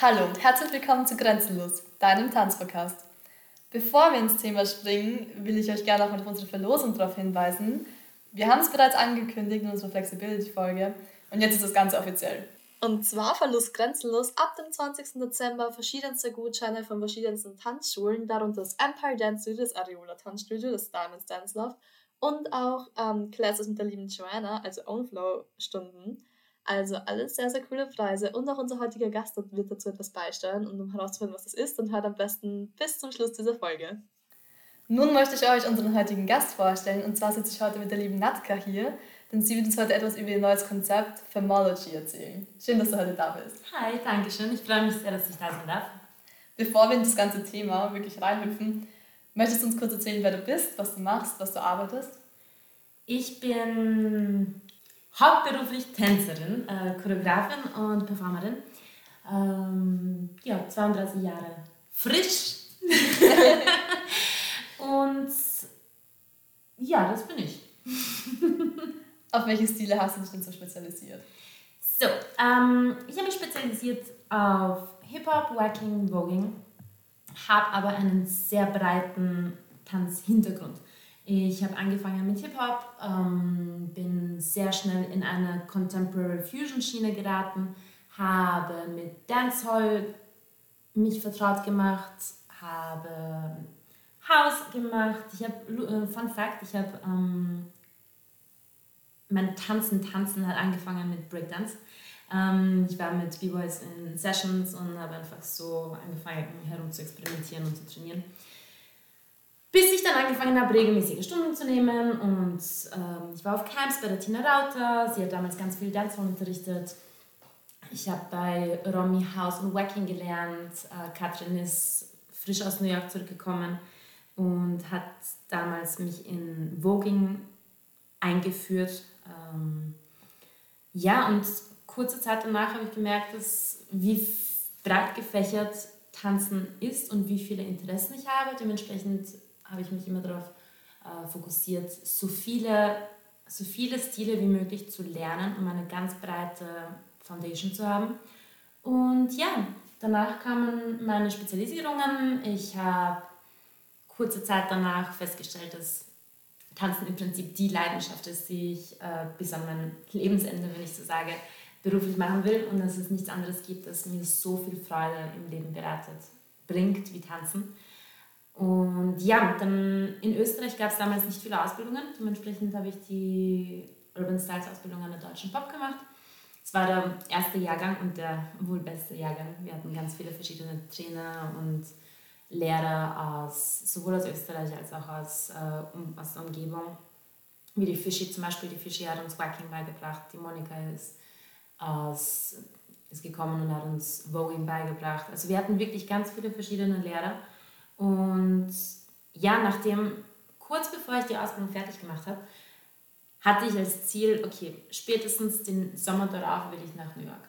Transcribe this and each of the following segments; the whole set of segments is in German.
Hallo und herzlich willkommen zu Grenzenlos, deinem Tanzpodcast. Bevor wir ins Thema springen, will ich euch gerne auch auf unsere Verlosung darauf hinweisen. Wir haben es bereits angekündigt in unserer Flexibility-Folge und jetzt ist das Ganze offiziell. Und zwar verlust grenzenlos ab dem 20. Dezember verschiedenste Gutscheine von verschiedensten Tanzschulen, darunter das Empire Dance Studio, das Areola Tanzstudio, das Diamonds Dance Love und auch ähm, Classes mit der lieben Joanna, also Ownflow-Stunden. Also alles sehr, sehr coole Preise. Und auch unser heutiger Gast wird dazu etwas beisteuern. Und um herauszufinden, was das ist, dann hört am besten bis zum Schluss dieser Folge. Nun möchte ich euch unseren heutigen Gast vorstellen. Und zwar sitze ich heute mit der lieben Natka hier. Denn sie wird uns heute etwas über ihr neues Konzept Femology erzählen. Schön, dass du heute da bist. Hi, danke schön. Ich freue mich sehr, dass ich da sein darf. Bevor wir in das ganze Thema wirklich reinhüpfen, möchtest du uns kurz erzählen, wer du bist, was du machst, was du arbeitest? Ich bin hauptberuflich Tänzerin, äh, Choreografin und Performerin. Ähm, ja, 32 Jahre frisch. und ja, das bin ich. Auf welche Stile hast du dich denn so spezialisiert? So, ähm, ich habe mich spezialisiert auf Hip-Hop, Wacking, Voging, habe aber einen sehr breiten Tanzhintergrund. Ich habe angefangen mit Hip-Hop, ähm, bin sehr schnell in eine Contemporary Fusion Schiene geraten, habe mit Dancehall mich vertraut gemacht, habe House gemacht. Ich habe, äh, Fun Fact, ich habe ähm, mein Tanzen, Tanzen hat angefangen mit Breakdance. Ähm, ich war mit B-Boys in Sessions und habe einfach so angefangen herum zu experimentieren und zu trainieren. Bis ich dann angefangen habe, regelmäßige Stunden zu nehmen und ähm, ich war auf Camps bei der Tina Rauter. Sie hat damals ganz viel Dancehall unterrichtet. Ich habe bei Romy House und Wacking gelernt. Äh, Katrin ist frisch aus New York zurückgekommen und hat damals mich in Voging eingeführt. Ähm, ja, und kurze Zeit danach habe ich gemerkt, dass wie breit gefächert Tanzen ist und wie viele Interessen ich habe. Dementsprechend habe ich mich immer darauf äh, fokussiert, so viele, so viele Stile wie möglich zu lernen, um eine ganz breite Foundation zu haben. Und ja, danach kamen meine Spezialisierungen. Ich habe kurze Zeit danach festgestellt, dass Tanzen im Prinzip die Leidenschaft ist, die ich äh, bis an mein Lebensende, wenn ich so sage, beruflich machen will und dass es nichts anderes gibt, das mir so viel Freude im Leben bereitet, bringt wie Tanzen. Und ja, dann in Österreich gab es damals nicht viele Ausbildungen. Dementsprechend habe ich die Urban Styles Ausbildung an der Deutschen Pop gemacht. Es war der erste Jahrgang und der wohl beste Jahrgang. Wir hatten ganz viele verschiedene Trainer und Lehrer aus, sowohl aus Österreich als auch aus, äh, um, aus der Umgebung. Wie die Fischi zum Beispiel. Die Fischi hat uns Wacking beigebracht. Die Monika ist, aus, ist gekommen und hat uns Voging beigebracht. Also wir hatten wirklich ganz viele verschiedene Lehrer. Und ja, nachdem, kurz bevor ich die Ausbildung fertig gemacht habe, hatte ich als Ziel, okay, spätestens den Sommer darauf will ich nach New York.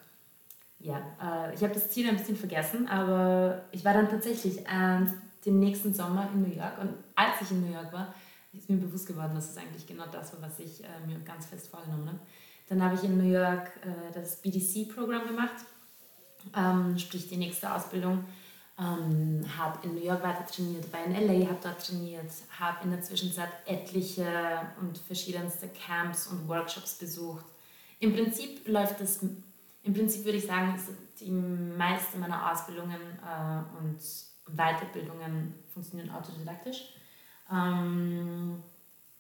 Ja, äh, ich habe das Ziel ein bisschen vergessen, aber ich war dann tatsächlich äh, den nächsten Sommer in New York und als ich in New York war, ist mir bewusst geworden, dass es eigentlich genau das war, was ich äh, mir ganz fest vorgenommen habe. Dann habe ich in New York äh, das BDC-Programm gemacht, ähm, sprich die nächste Ausbildung ähm, habe in New York weiter trainiert, war in LA, habe dort trainiert, habe in der Zwischenzeit etliche und verschiedenste Camps und Workshops besucht. Im Prinzip läuft das, im Prinzip würde ich sagen, die meisten meiner Ausbildungen äh, und Weiterbildungen funktionieren autodidaktisch. Ähm,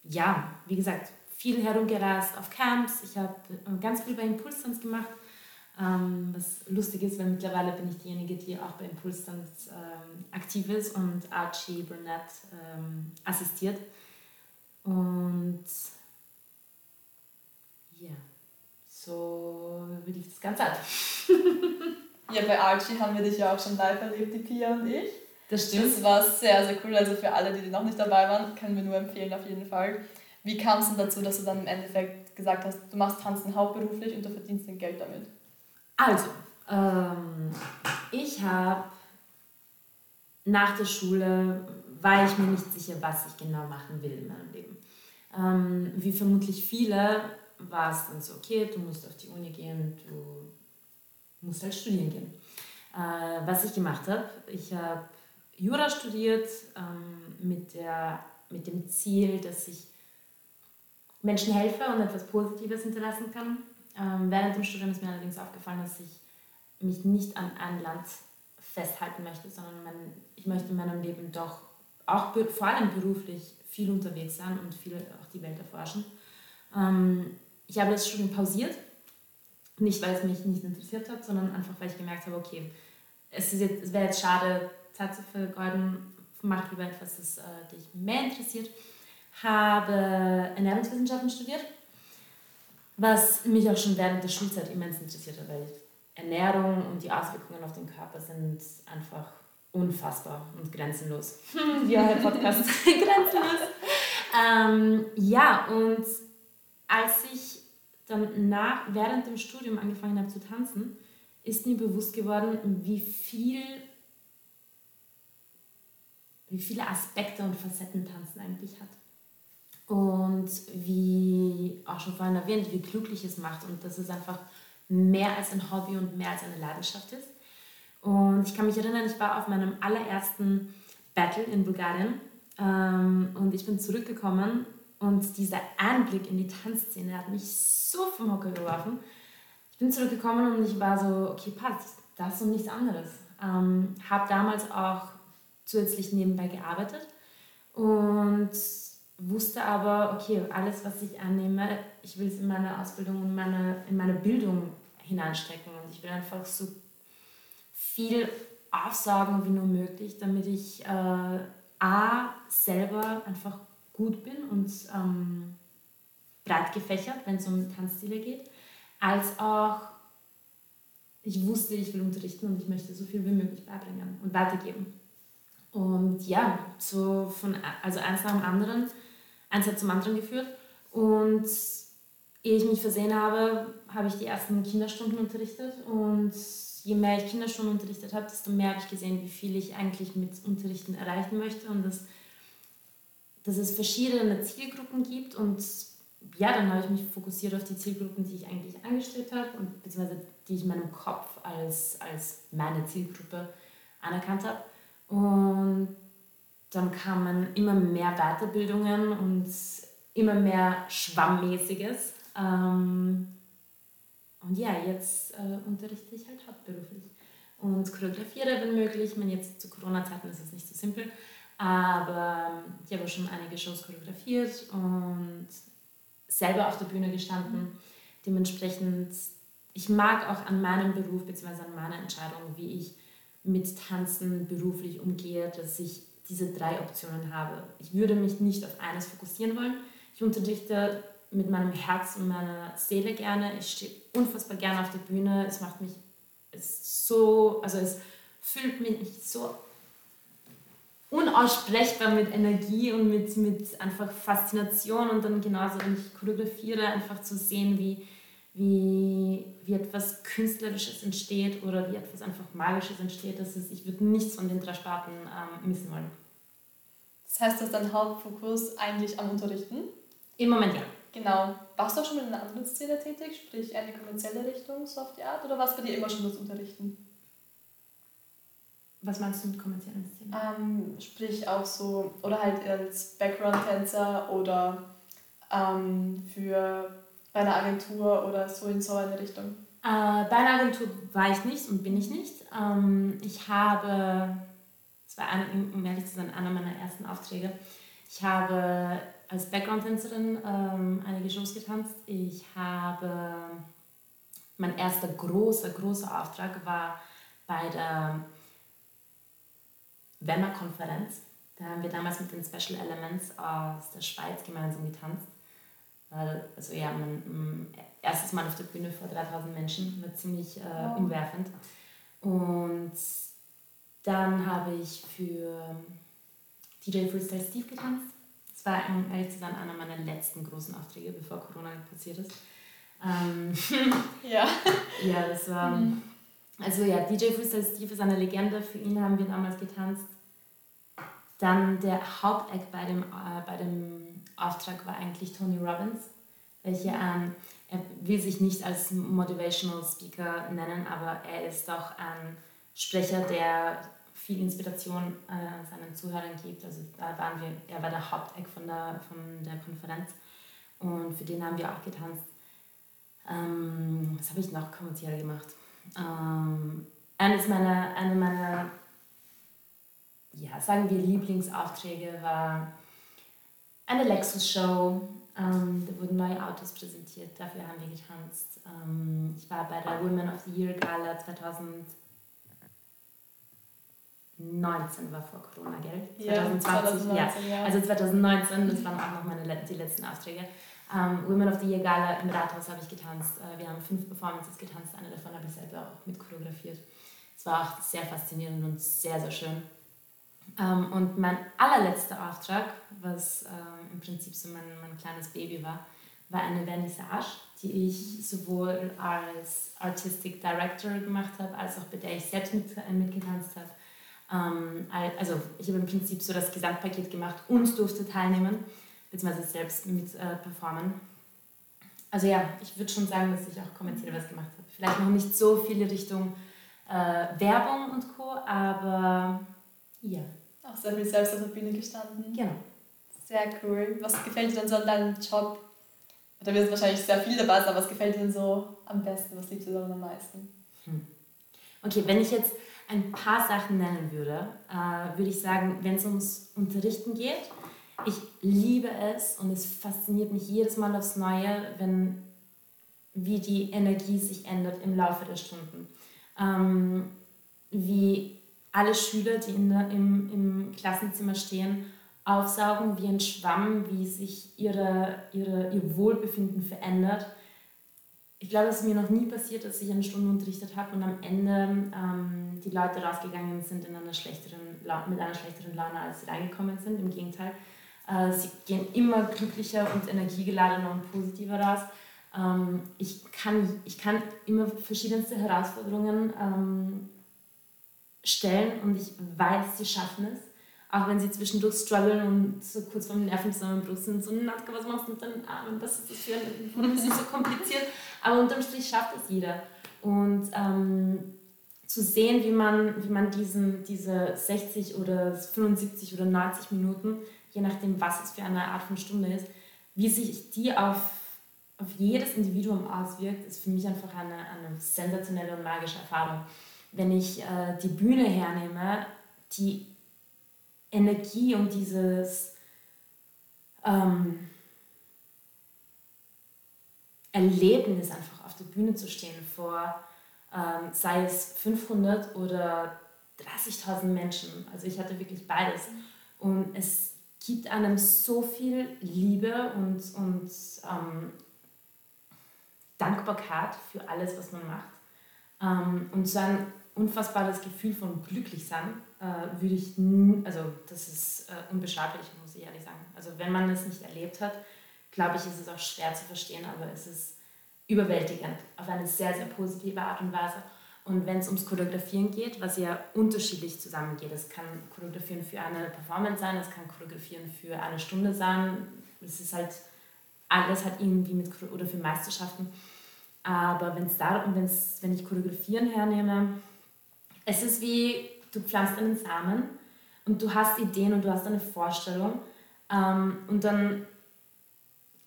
ja, wie gesagt, viel herumgereist auf Camps. Ich habe ganz viel bei Impulstanz gemacht ähm, was lustig ist, weil mittlerweile bin ich diejenige, die auch bei Impulstanz ähm, aktiv ist und Archie Burnett ähm, assistiert. Und ja, so lief das Ganze ab. ja, bei Archie haben wir dich ja auch schon live erlebt, die Pia und ich. Das stimmt. Das war sehr, sehr cool. Also für alle, die noch nicht dabei waren, können wir nur empfehlen auf jeden Fall. Wie kam es denn dazu, dass du dann im Endeffekt gesagt hast, du machst Tanzen hauptberuflich und du verdienst dein Geld damit? Also, ähm, ich habe nach der Schule, war ich mir nicht sicher, was ich genau machen will in meinem Leben. Ähm, wie vermutlich viele war es dann so, okay, du musst auf die Uni gehen, du musst halt studieren gehen. Äh, was ich gemacht habe, ich habe Jura studiert ähm, mit, der, mit dem Ziel, dass ich Menschen helfe und etwas Positives hinterlassen kann. Ähm, während dem Studium ist mir allerdings aufgefallen, dass ich mich nicht an ein Land festhalten möchte, sondern mein, ich möchte in meinem Leben doch auch vor allem beruflich viel unterwegs sein und viel auch die Welt erforschen. Ähm, ich habe das Studium pausiert, nicht weil es mich nicht interessiert hat, sondern einfach weil ich gemerkt habe, okay, es, es wäre jetzt schade, Zeit zu vergeuden, mache lieber etwas, das äh, dich mehr interessiert. Habe Ernährungswissenschaften studiert, was mich auch schon während der Schulzeit immens interessiert hat, weil Ernährung und die Auswirkungen auf den Körper sind einfach unfassbar und grenzenlos. Wie euer Podcast. grenzenlos. Ähm, ja, und als ich dann nach, während dem Studium angefangen habe zu tanzen, ist mir bewusst geworden, wie viel wie viele Aspekte und Facetten Tanzen eigentlich hat. Und wie auch schon vorhin erwähnt, wie glücklich es macht und dass es einfach mehr als ein Hobby und mehr als eine Leidenschaft ist. Und ich kann mich erinnern, ich war auf meinem allerersten Battle in Bulgarien ähm, und ich bin zurückgekommen und dieser Einblick in die Tanzszene hat mich so vom Hocker geworfen. Ich bin zurückgekommen und ich war so, okay, passt, das und nichts anderes. Ähm, habe damals auch zusätzlich nebenbei gearbeitet und wusste aber, okay, alles, was ich annehme, ich will es in meine Ausbildung und meine, in meine Bildung hineinstecken und ich will einfach so viel aufsagen wie nur möglich, damit ich äh, A, selber einfach gut bin und ähm, breit gefächert, wenn es um Tanzstile geht, als auch ich wusste, ich will unterrichten und ich möchte so viel wie möglich beibringen und weitergeben. Und ja, so von, also eins nach dem anderen, eins hat zum anderen geführt. Und ehe ich mich versehen habe, habe ich die ersten Kinderstunden unterrichtet. Und je mehr ich Kinderstunden unterrichtet habe, desto mehr habe ich gesehen, wie viel ich eigentlich mit Unterrichten erreichen möchte und dass, dass es verschiedene Zielgruppen gibt. Und ja, dann habe ich mich fokussiert auf die Zielgruppen, die ich eigentlich angestrebt habe und beziehungsweise die ich in meinem Kopf als, als meine Zielgruppe anerkannt habe. Und dann kamen immer mehr Weiterbildungen und immer mehr Schwammmäßiges. Ähm, und ja, jetzt äh, unterrichte ich halt hauptberuflich und choreografiere, wenn möglich. Ich meine, jetzt zu Corona-Zeiten ist es nicht so simpel, aber ich habe schon einige Shows choreografiert und selber auf der Bühne gestanden. Dementsprechend, ich mag auch an meinem Beruf bzw. an meiner Entscheidung, wie ich mit Tanzen beruflich umgehe, dass ich diese drei Optionen habe. Ich würde mich nicht auf eines fokussieren wollen. Ich unterrichte mit meinem Herz und meiner Seele gerne. Ich stehe unfassbar gerne auf der Bühne. Es macht mich es so, also es füllt mich so unaussprechbar mit Energie und mit, mit einfach Faszination und dann genauso, wenn ich choreografiere, einfach zu sehen, wie wie, wie etwas Künstlerisches entsteht oder wie etwas einfach Magisches entsteht. Das ist, ich würde nichts von den drei Sparten ähm, missen wollen. Das heißt, dass dein Hauptfokus eigentlich am Unterrichten? Im Moment ja. Genau. Warst du auch schon in einer anderen Szene tätig, sprich eine kommerzielle Richtung, so auf die Art, oder war es bei dir immer schon das Unterrichten? Was meinst du mit kommerziellen Szenen? Ähm, sprich auch so, oder halt als Background-Tänzer oder ähm, für bei einer Agentur oder so in so eine Richtung? Äh, bei einer Agentur war ich nicht und bin ich nicht. Ähm, ich habe, war um ehrlich zu sein, einer meiner ersten Aufträge. Ich habe als Background-Tänzerin ähm, einige Shows getanzt. Ich habe, mein erster großer, großer Auftrag war bei der Wemmer-Konferenz. Da haben wir damals mit den Special Elements aus der Schweiz gemeinsam getanzt. Also ja, man, erstes Mal auf der Bühne vor 3000 Menschen, war ziemlich äh, umwerfend. Und dann habe ich für DJ Freestyle Steve getanzt. Das war, um ehrlich zu sein, einer meiner letzten großen Aufträge, bevor Corona passiert ist. Ähm, ja. ja, das war. Mhm. Also ja, DJ Freestyle Steve ist eine Legende. Für ihn haben wir damals getanzt. Dann der Haupteck bei dem, äh, bei dem Auftrag war eigentlich Tony Robbins, welcher ähm, er will sich nicht als Motivational Speaker nennen, aber er ist doch ein Sprecher, der viel Inspiration äh, seinen Zuhörern gibt. Also da waren wir, er war der Haupteck von der, von der Konferenz und für den haben wir auch getanzt. Ähm, was habe ich noch kommerziell gemacht? Ähm, eines meiner, eine meiner, ja, sagen wir Lieblingsaufträge war eine Lexus-Show. Ähm, da wurden neue Autos präsentiert, dafür haben wir getanzt. Ähm, ich war bei der Women of the Year Gala 2019, war vor Corona, gell? Ja, 2020, 2019, ja. ja. Also 2019, das waren auch noch meine, die letzten Aufträge. Ähm, Women of the Year Gala im Rathaus habe ich getanzt. Äh, wir haben fünf Performances getanzt, eine davon habe ich selber auch mit choreografiert. Es war auch sehr faszinierend und sehr, sehr schön. Ähm, und mein allerletzter Auftrag, was ähm, im Prinzip so mein, mein kleines Baby war, war eine Vernissage, die ich sowohl als Artistic Director gemacht habe, als auch bei der ich selbst mit, äh, mitgetanzt habe. Ähm, also ich habe im Prinzip so das Gesamtpaket gemacht und durfte teilnehmen beziehungsweise selbst mit äh, performen. Also ja, ich würde schon sagen, dass ich auch kommerziell was gemacht habe. Vielleicht noch nicht so viele Richtung äh, Werbung und Co., aber ja. Auch sehr viel selbst auf der Bühne gestanden. Genau. Sehr cool. Was gefällt dir denn so an deinem Job? Da wird wahrscheinlich sehr viel dabei sein, aber was gefällt dir denn so am besten? Was liegt dir daran am meisten? Hm. Okay, wenn ich jetzt ein paar Sachen nennen würde, äh, würde ich sagen, wenn es ums Unterrichten geht, ich liebe es und es fasziniert mich jedes Mal aufs Neue, wenn wie die Energie sich ändert im Laufe der Stunden. Ähm, wie alle Schüler, die in der, im, im Klassenzimmer stehen, aufsaugen wie ein Schwamm, wie sich ihre, ihre, ihr Wohlbefinden verändert. Ich glaube, es ist mir noch nie passiert, dass ich eine Stunde unterrichtet habe und am Ende ähm, die Leute rausgegangen sind in einer schlechteren, mit einer schlechteren Laune, als sie reingekommen sind. Im Gegenteil, äh, sie gehen immer glücklicher und energiegeladener und positiver raus. Ähm, ich, kann, ich kann immer verschiedenste Herausforderungen ähm, stellen und ich weiß, sie schaffen es. Auch wenn sie zwischendurch strugglen und so kurz vor dem Nervenzusammenbruch sind, so, Natka, was machst du mit deinen Armen? Was ist das für ein, warum ist so kompliziert? Aber unterm Strich schafft es jeder. Und ähm, zu sehen, wie man, wie man diesen, diese 60 oder 75 oder 90 Minuten je nachdem, was es für eine Art von Stunde ist, wie sich die auf, auf jedes Individuum auswirkt, ist für mich einfach eine, eine sensationelle und magische Erfahrung. Wenn ich äh, die Bühne hernehme, die Energie und dieses ähm, Erlebnis einfach auf der Bühne zu stehen vor, ähm, sei es 500 oder 30.000 Menschen. Also ich hatte wirklich beides. Und es gibt einem so viel Liebe und, und ähm, Dankbarkeit für alles, was man macht. Ähm, und so ein unfassbares Gefühl von Glücklichsein äh, würde ich, also das ist äh, unbeschreiblich, muss ich ehrlich sagen. Also wenn man es nicht erlebt hat, glaube ich, ist es auch schwer zu verstehen, aber es ist überwältigend auf eine sehr, sehr positive Art und Weise. Und wenn es ums Choreografieren geht, was ja unterschiedlich zusammengeht, es kann Choreografieren für eine Performance sein, es kann Choreografieren für eine Stunde sein, es ist halt, alles hat irgendwie mit, oder für Meisterschaften. Aber wenn's da, wenn's, wenn ich Choreografieren hernehme, es ist wie, du pflanzt einen Samen und du hast Ideen und du hast eine Vorstellung ähm, und dann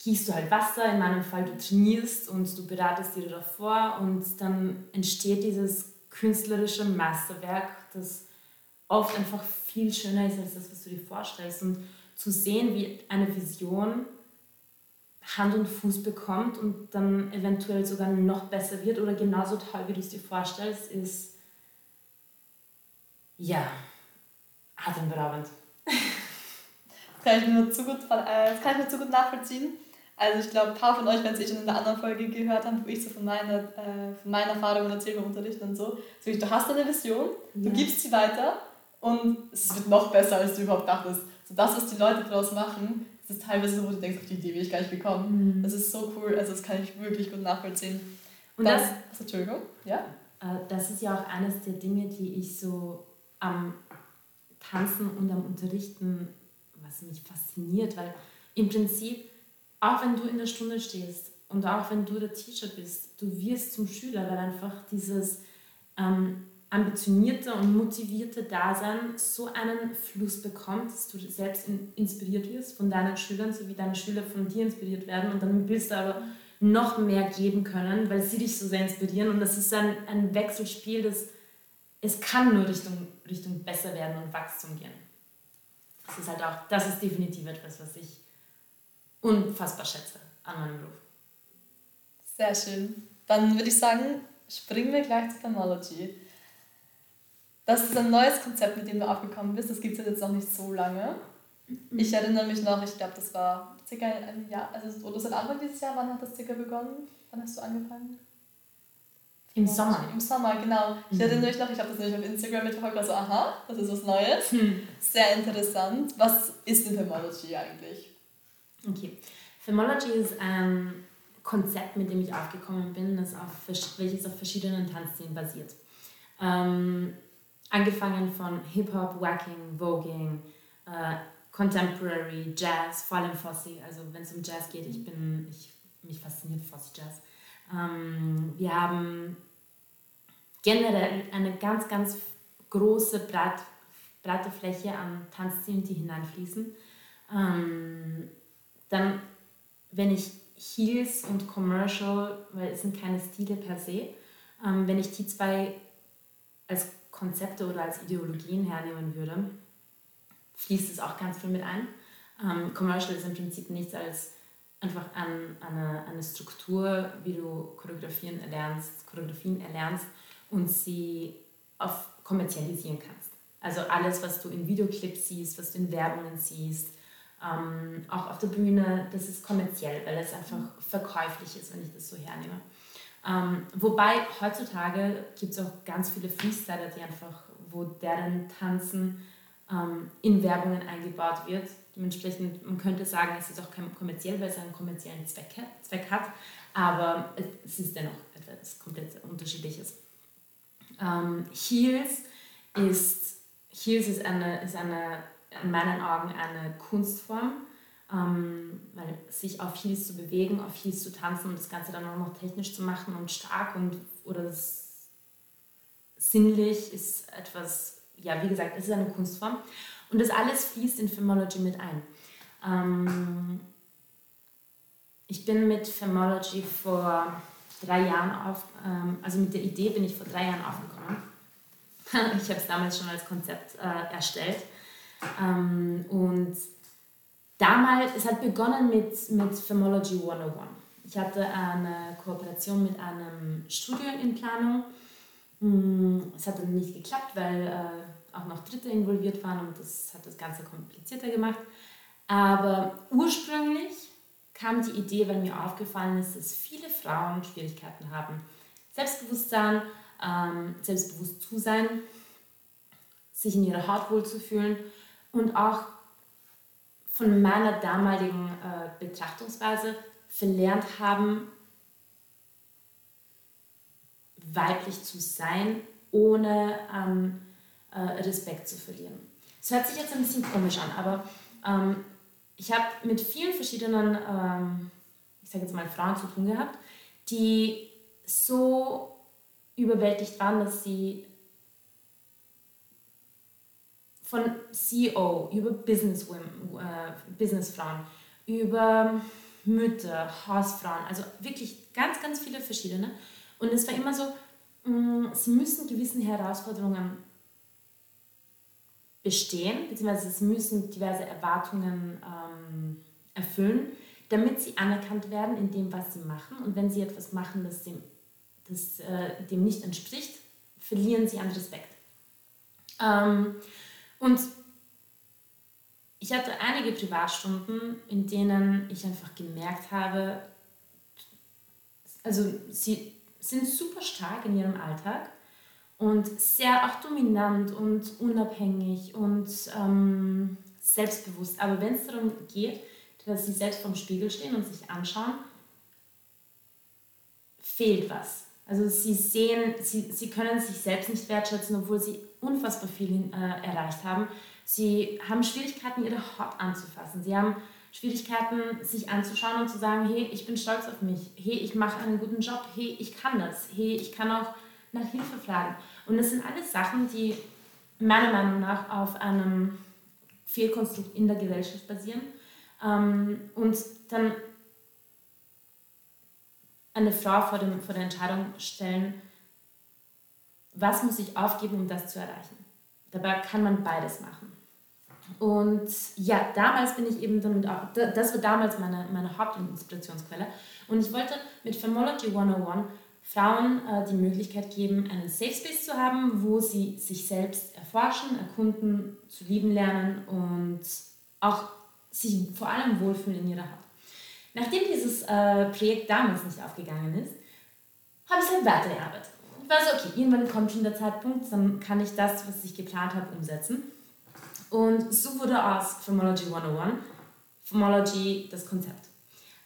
gießt du halt Wasser, in meinem Fall du trainierst und du beratest dir davor und dann entsteht dieses künstlerische Meisterwerk, das oft einfach viel schöner ist als das, was du dir vorstellst. Und zu sehen, wie eine Vision Hand und Fuß bekommt und dann eventuell sogar noch besser wird oder genauso toll, wie du es dir vorstellst, ist ja atemberaubend. Das kann ich nur zu gut, äh, das kann ich nur zu gut nachvollziehen. Also ich glaube, ein paar von euch werden es eh schon in der anderen Folge gehört haben, wo ich so von meiner, äh, von meiner Erfahrung erzähle beim Unterricht und so. so. Du hast eine Vision, du ja. gibst sie weiter und es wird noch besser, als du überhaupt dachtest. So das, was die Leute daraus machen, das ist teilweise so, wo du denkst, auf die Idee will ich gar nicht bekommen. Mhm. Das ist so cool, also das kann ich wirklich gut nachvollziehen. Und das, das, Entschuldigung, ja? Äh, das ist ja auch eines der Dinge, die ich so am Tanzen und am Unterrichten, was mich fasziniert, weil im Prinzip auch wenn du in der Stunde stehst und auch wenn du der Teacher bist, du wirst zum Schüler, weil einfach dieses ähm, ambitionierte und motivierte Dasein so einen Fluss bekommt, dass du selbst inspiriert wirst von deinen Schülern, so wie deine Schüler von dir inspiriert werden. Und dann willst du aber noch mehr geben können, weil sie dich so sehr inspirieren. Und das ist ein, ein Wechselspiel, das es kann nur Richtung, Richtung besser werden und Wachstum gehen. Das ist halt auch, das ist definitiv etwas, was ich unfassbar schätze an meinem Beruf. Sehr schön. Dann würde ich sagen, springen wir gleich zu Thermology. Das ist ein neues Konzept, mit dem du aufgekommen bist. Das gibt es jetzt noch nicht so lange. Mhm. Ich erinnere mich noch, ich glaube, das war circa ein Jahr, also oder seit Anfang dieses Jahr, wann hat das circa begonnen? Wann hast du angefangen? Im Sommer. Im Sommer, genau. Ich mhm. erinnere mich noch, ich habe das nämlich auf Instagram mitverfolgt, also aha, das ist was Neues. Mhm. Sehr interessant. Was ist denn Femology eigentlich? Okay. Femology ist ein Konzept, mit dem ich aufgekommen bin, das auf, welches auf verschiedenen Tanzszenen basiert. Ähm, angefangen von Hip-Hop, Wacking, Voging, äh, Contemporary, Jazz, vor allem Fosse. Also wenn es um Jazz geht, ich bin, ich, mich fasziniert Fosse Jazz. Ähm, wir haben generell eine ganz, ganz große, breit, breite Fläche an Tanzszenen, die hineinfließen. Ähm, dann, wenn ich Heels und Commercial, weil es sind keine Stile per se, ähm, wenn ich die zwei als Konzepte oder als Ideologien hernehmen würde, fließt es auch ganz viel mit ein. Ähm, Commercial ist im Prinzip nichts als einfach an, eine, eine Struktur, wie du Choreografien erlernst, Choreografien erlernst und sie auf kommerzialisieren kannst. Also alles, was du in Videoclips siehst, was du in Werbungen siehst, ähm, auch auf der Bühne, das ist kommerziell, weil es einfach verkäuflich ist, wenn ich das so hernehme. Ähm, wobei heutzutage gibt es auch ganz viele Freestyler, die einfach, wo deren Tanzen ähm, in Werbungen eingebaut wird. Dementsprechend, man könnte sagen, es ist auch kommerziell, weil es einen kommerziellen Zweck, Zweck hat, aber es ist dennoch etwas komplett Unterschiedliches. Ähm, Heels ist, Heels ist, eine, ist eine, in meinen Augen eine Kunstform, ähm, weil sich auf Heels zu bewegen, auf Heels zu tanzen und das Ganze dann auch noch technisch zu machen und stark und oder sinnlich ist etwas ja, wie gesagt, es ist eine Kunstform. Und das alles fließt in Femology mit ein. Ähm, ich bin mit Femology vor drei Jahren auf, ähm, also mit der Idee bin ich vor drei Jahren aufgekommen. ich habe es damals schon als Konzept äh, erstellt. Ähm, und damals, es hat begonnen mit, mit Femology 101. Ich hatte eine Kooperation mit einem Studio in Planung es hat dann nicht geklappt, weil äh, auch noch Dritte involviert waren und das hat das Ganze komplizierter gemacht. Aber ursprünglich kam die Idee, weil mir aufgefallen ist, dass viele Frauen Schwierigkeiten haben, Selbstbewusstsein, ähm, selbstbewusst zu sein, sich in ihrer Haut wohlzufühlen und auch von meiner damaligen äh, Betrachtungsweise verlernt haben, weiblich zu sein, ohne ähm, äh, Respekt zu verlieren. Es hört sich jetzt ein bisschen komisch an, aber ähm, ich habe mit vielen verschiedenen, ähm, ich sage jetzt mal Frauen zu tun gehabt, die so überwältigt waren, dass sie von CEO über Businesswomen, äh, Businessfrauen, über Mütter, Hausfrauen, also wirklich ganz, ganz viele verschiedene, und es war immer so, mm, sie müssen gewissen Herausforderungen bestehen, beziehungsweise sie müssen diverse Erwartungen ähm, erfüllen, damit sie anerkannt werden in dem, was sie machen. Und wenn sie etwas machen, das dem, das, äh, dem nicht entspricht, verlieren sie an Respekt. Ähm, und ich hatte einige Privatstunden, in denen ich einfach gemerkt habe, also sie, sind super stark in ihrem Alltag und sehr auch dominant und unabhängig und ähm, selbstbewusst. Aber wenn es darum geht, dass sie selbst vorm Spiegel stehen und sich anschauen, fehlt was. Also sie sehen, sie, sie können sich selbst nicht wertschätzen, obwohl sie unfassbar viel äh, erreicht haben. Sie haben Schwierigkeiten, ihre Haut anzufassen. Sie haben Schwierigkeiten, sich anzuschauen und zu sagen, hey, ich bin stolz auf mich, hey, ich mache einen guten Job, hey, ich kann das, hey, ich kann auch nach Hilfe fragen. Und das sind alles Sachen, die meiner Meinung nach auf einem Fehlkonstrukt in der Gesellschaft basieren ähm, und dann eine Frau vor, dem, vor der Entscheidung stellen, was muss ich aufgeben, um das zu erreichen. Dabei kann man beides machen. Und ja, damals bin ich eben damit auch, das war damals meine, meine Hauptinspirationsquelle. Und ich wollte mit Femology 101 Frauen äh, die Möglichkeit geben, einen Safe Space zu haben, wo sie sich selbst erforschen, erkunden, zu lieben lernen und auch sich vor allem wohlfühlen in ihrer Haut. Nachdem dieses äh, Projekt damals nicht aufgegangen ist, habe ich es halt weitergearbeitet. Ich war so, okay, irgendwann kommt schon der Zeitpunkt, dann kann ich das, was ich geplant habe, umsetzen. Und so wurde aus Femology 101 Femology das Konzept.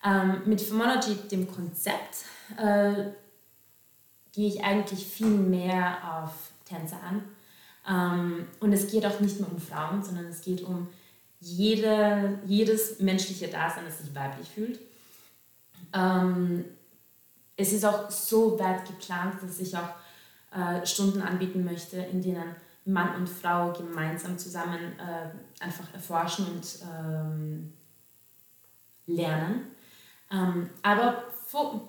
Ähm, mit Femology, dem Konzept, äh, gehe ich eigentlich viel mehr auf Tänze an. Ähm, und es geht auch nicht nur um Frauen, sondern es geht um jede, jedes menschliche Dasein, das sich weiblich fühlt. Ähm, es ist auch so weit geplant, dass ich auch äh, Stunden anbieten möchte, in denen Mann und Frau gemeinsam zusammen äh, einfach erforschen und ähm, lernen. Ähm, aber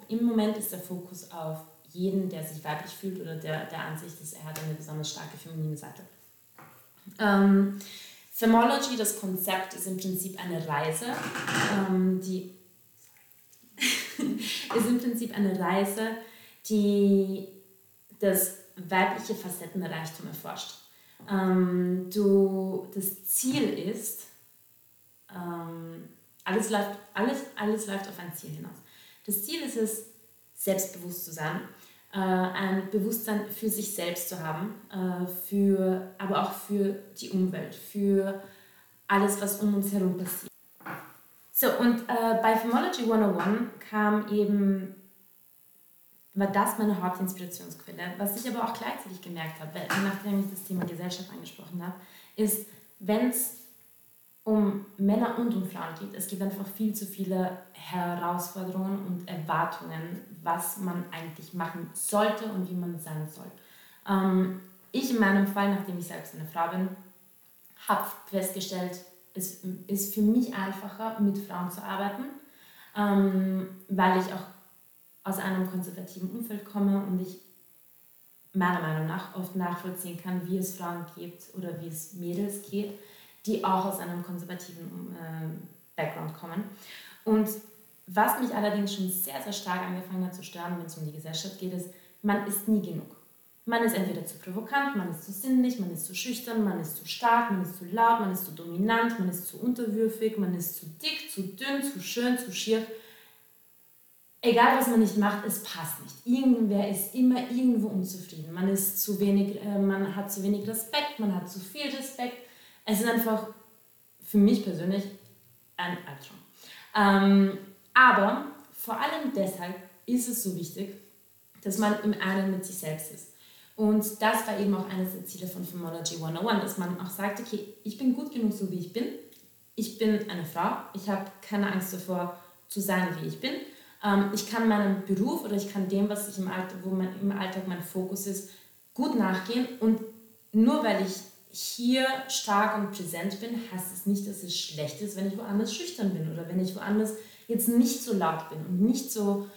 im Moment ist der Fokus auf jeden, der sich weiblich fühlt oder der der Ansicht ist, er hat eine besonders starke feminine Seite. Ähm, Femology, das Konzept, ist im Prinzip eine Reise, ähm, die ist im Prinzip eine Reise, die das weibliche Facettenreichtum erforscht ähm, du, das Ziel ist, ähm, alles, läuft, alles, alles läuft auf ein Ziel hinaus. Das Ziel ist es, selbstbewusst zu sein, äh, ein Bewusstsein für sich selbst zu haben, äh, für, aber auch für die Umwelt, für alles, was um uns herum passiert. So, und äh, bei Femology 101 kam eben war das meine Hauptinspirationsquelle. Was ich aber auch gleichzeitig gemerkt habe, nachdem ich das Thema Gesellschaft angesprochen habe, ist, wenn es um Männer und um Frauen geht, es gibt einfach viel zu viele Herausforderungen und Erwartungen, was man eigentlich machen sollte und wie man sein soll. Ähm, ich in meinem Fall, nachdem ich selbst eine Frau bin, habe festgestellt, es ist für mich einfacher, mit Frauen zu arbeiten, ähm, weil ich auch aus einem konservativen Umfeld komme und ich meiner Meinung nach oft nachvollziehen kann, wie es Frauen gibt oder wie es Mädels geht, die auch aus einem konservativen äh, Background kommen. Und was mich allerdings schon sehr, sehr stark angefangen hat zu stören, wenn es um die Gesellschaft geht, ist, man ist nie genug. Man ist entweder zu provokant, man ist zu sinnlich, man ist zu schüchtern, man ist zu stark, man ist zu laut, man ist zu dominant, man ist zu unterwürfig, man ist zu dick, zu dünn, zu schön, zu schier egal was man nicht macht, es passt nicht. Irgendwer ist immer irgendwo unzufrieden. Man ist zu wenig, äh, man hat zu wenig Respekt, man hat zu viel Respekt. Es ist einfach für mich persönlich ein Albtraum. Ähm, aber vor allem deshalb ist es so wichtig, dass man im einen mit sich selbst ist. Und das war eben auch eines der Ziele von Femology 101, dass man auch sagt, okay, ich bin gut genug so, wie ich bin. Ich bin eine Frau, ich habe keine Angst davor zu sein, wie ich bin ich kann meinem Beruf oder ich kann dem, was ich im Alltag, wo mein, im Alltag mein Fokus ist, gut nachgehen. Und nur weil ich hier stark und präsent bin, heißt es nicht, dass es schlecht ist, wenn ich woanders schüchtern bin oder wenn ich woanders jetzt nicht so laut bin und nicht so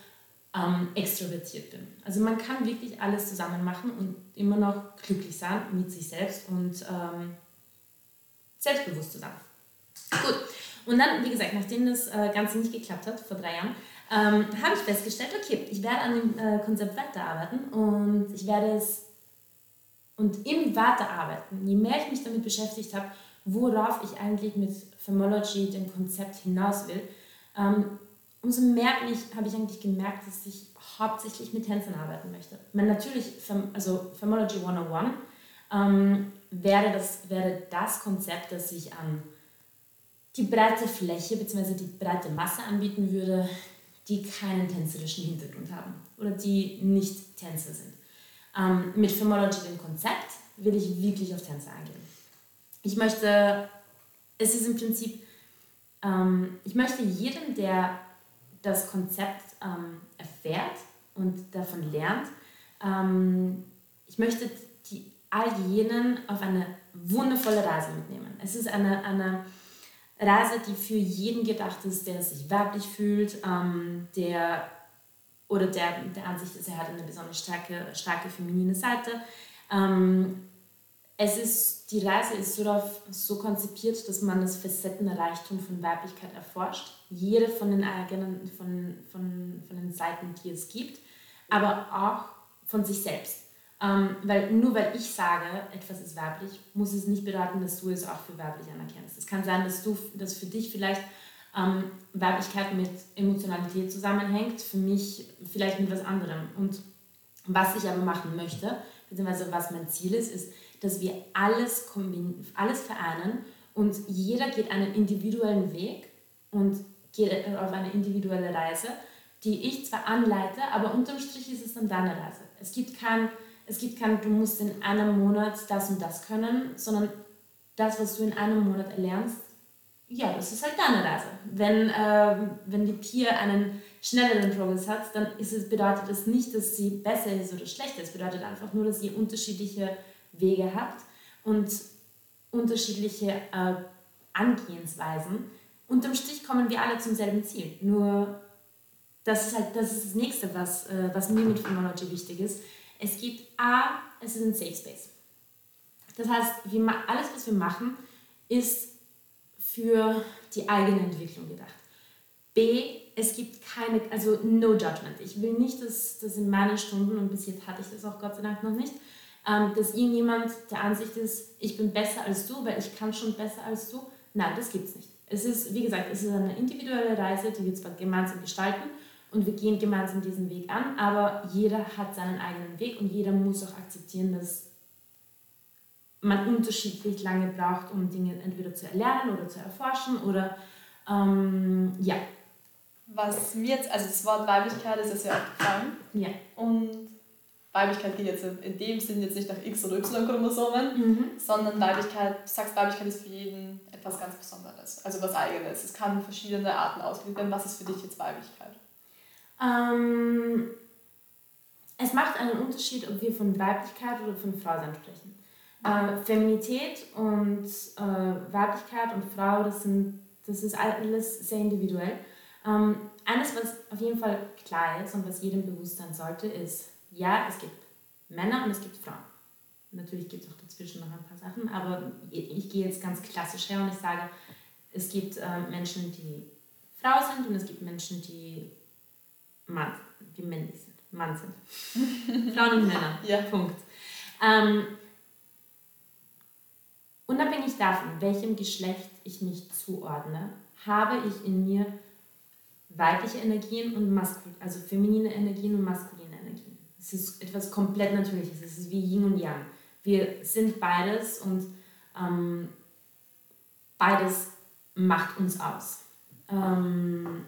ähm, extrovertiert bin. Also man kann wirklich alles zusammen machen und immer noch glücklich sein mit sich selbst und ähm, selbstbewusst zu sein. Gut, und dann, wie gesagt, nachdem das äh, Ganze nicht geklappt hat, vor drei Jahren, ähm, habe ich festgestellt, okay, ich werde an dem äh, Konzept weiterarbeiten und ich werde es und im Weiterarbeiten, je mehr ich mich damit beschäftigt habe, worauf ich eigentlich mit Femology, dem Konzept hinaus will, ähm, umso mehr ich, habe ich eigentlich gemerkt, dass ich hauptsächlich mit Tänzern arbeiten möchte. Man natürlich, also Femology 101 ähm, wäre, das, wäre das Konzept, das sich an die breite Fläche bzw. die breite Masse anbieten würde, die keinen tänzerischen Hintergrund haben oder die nicht Tänzer sind. Ähm, mit Femology, dem Konzept, will ich wirklich auf Tänze eingehen. Ich möchte, es ist im Prinzip, ähm, ich möchte jedem, der das Konzept ähm, erfährt und davon lernt, ähm, ich möchte all jenen auf eine wundervolle Reise mitnehmen. Es ist eine, eine Reise, die für jeden gedacht ist, der sich weiblich fühlt, ähm, der oder der der Ansicht ist, er hat eine besonders starke, starke feminine Seite. Ähm, es ist, die Reise ist so, darauf, so konzipiert, dass man das Facettenreichtum von Weiblichkeit erforscht. Jede von den eigenen, von, von, von den Seiten, die es gibt, aber auch von sich selbst. Ähm, weil nur weil ich sage, etwas ist weiblich, muss es nicht bedeuten, dass du es auch für weiblich anerkennst. Es kann sein, dass, du, dass für dich vielleicht ähm, Weiblichkeit mit Emotionalität zusammenhängt, für mich vielleicht mit was anderem. Und was ich aber machen möchte, beziehungsweise was mein Ziel ist, ist, dass wir alles, alles vereinen und jeder geht einen individuellen Weg und geht auf eine individuelle Reise, die ich zwar anleite, aber unterm Strich ist es dann deine Reise. Es gibt kein, es gibt kein, du musst in einem Monat das und das können, sondern das, was du in einem Monat erlernst, ja, das ist halt deine Reise. Wenn, äh, wenn die Pia einen schnelleren Progress hat, dann ist es, bedeutet das nicht, dass sie besser ist oder schlechter. Es bedeutet einfach nur, dass ihr unterschiedliche Wege habt und unterschiedliche äh, Angehensweisen. Unterm Strich kommen wir alle zum selben Ziel. Nur das ist halt das, ist das Nächste, was, äh, was mir mit Phenomenology wichtig ist. Es gibt A, es ist ein Safe Space. Das heißt, wir, alles, was wir machen, ist für die eigene Entwicklung gedacht. B, es gibt keine, also no judgment. Ich will nicht, dass, dass in meinen Stunden, und bis jetzt hatte ich das auch Gott sei Dank noch nicht, ähm, dass irgendjemand der Ansicht ist, ich bin besser als du, weil ich kann schon besser als du. Nein, das gibt es nicht. Es ist, wie gesagt, es ist eine individuelle Reise, die wir zwar gemeinsam gestalten und wir gehen gemeinsam diesen Weg an, aber jeder hat seinen eigenen Weg und jeder muss auch akzeptieren, dass man unterschiedlich lange braucht, um Dinge entweder zu erlernen oder zu erforschen oder ähm, ja. Was mir jetzt, also das Wort Weiblichkeit ist es ja aufgefallen. Ja. Und Weiblichkeit geht jetzt in dem Sinn jetzt nicht nach X- oder Y-Chromosomen, mhm. sondern Weiblichkeit, du sagst, Weiblichkeit ist für jeden etwas ganz Besonderes, also was Eigenes. Es kann verschiedene Arten ausgelegt werden. Was ist für dich jetzt Weiblichkeit? Ähm, es macht einen Unterschied, ob wir von Weiblichkeit oder von Frausein sprechen. Äh, Feminität und äh, Weiblichkeit und Frau, das, sind, das ist alles sehr individuell. Ähm, eines, was auf jeden Fall klar ist und was jedem bewusst sein sollte, ist, ja, es gibt Männer und es gibt Frauen. Natürlich gibt es auch dazwischen noch ein paar Sachen, aber ich gehe jetzt ganz klassisch her und ich sage, es gibt äh, Menschen, die Frau sind und es gibt Menschen, die Mann, die männlich sind, Mann sind. Frauen und Männer. Ja. Punkt. Ähm, unabhängig davon, welchem Geschlecht ich mich zuordne, habe ich in mir weibliche Energien und maskulin, also feminine Energien und maskuline es ist etwas komplett Natürliches. Es ist wie Yin und Yang. Wir sind beides und ähm, beides macht uns aus. Ähm,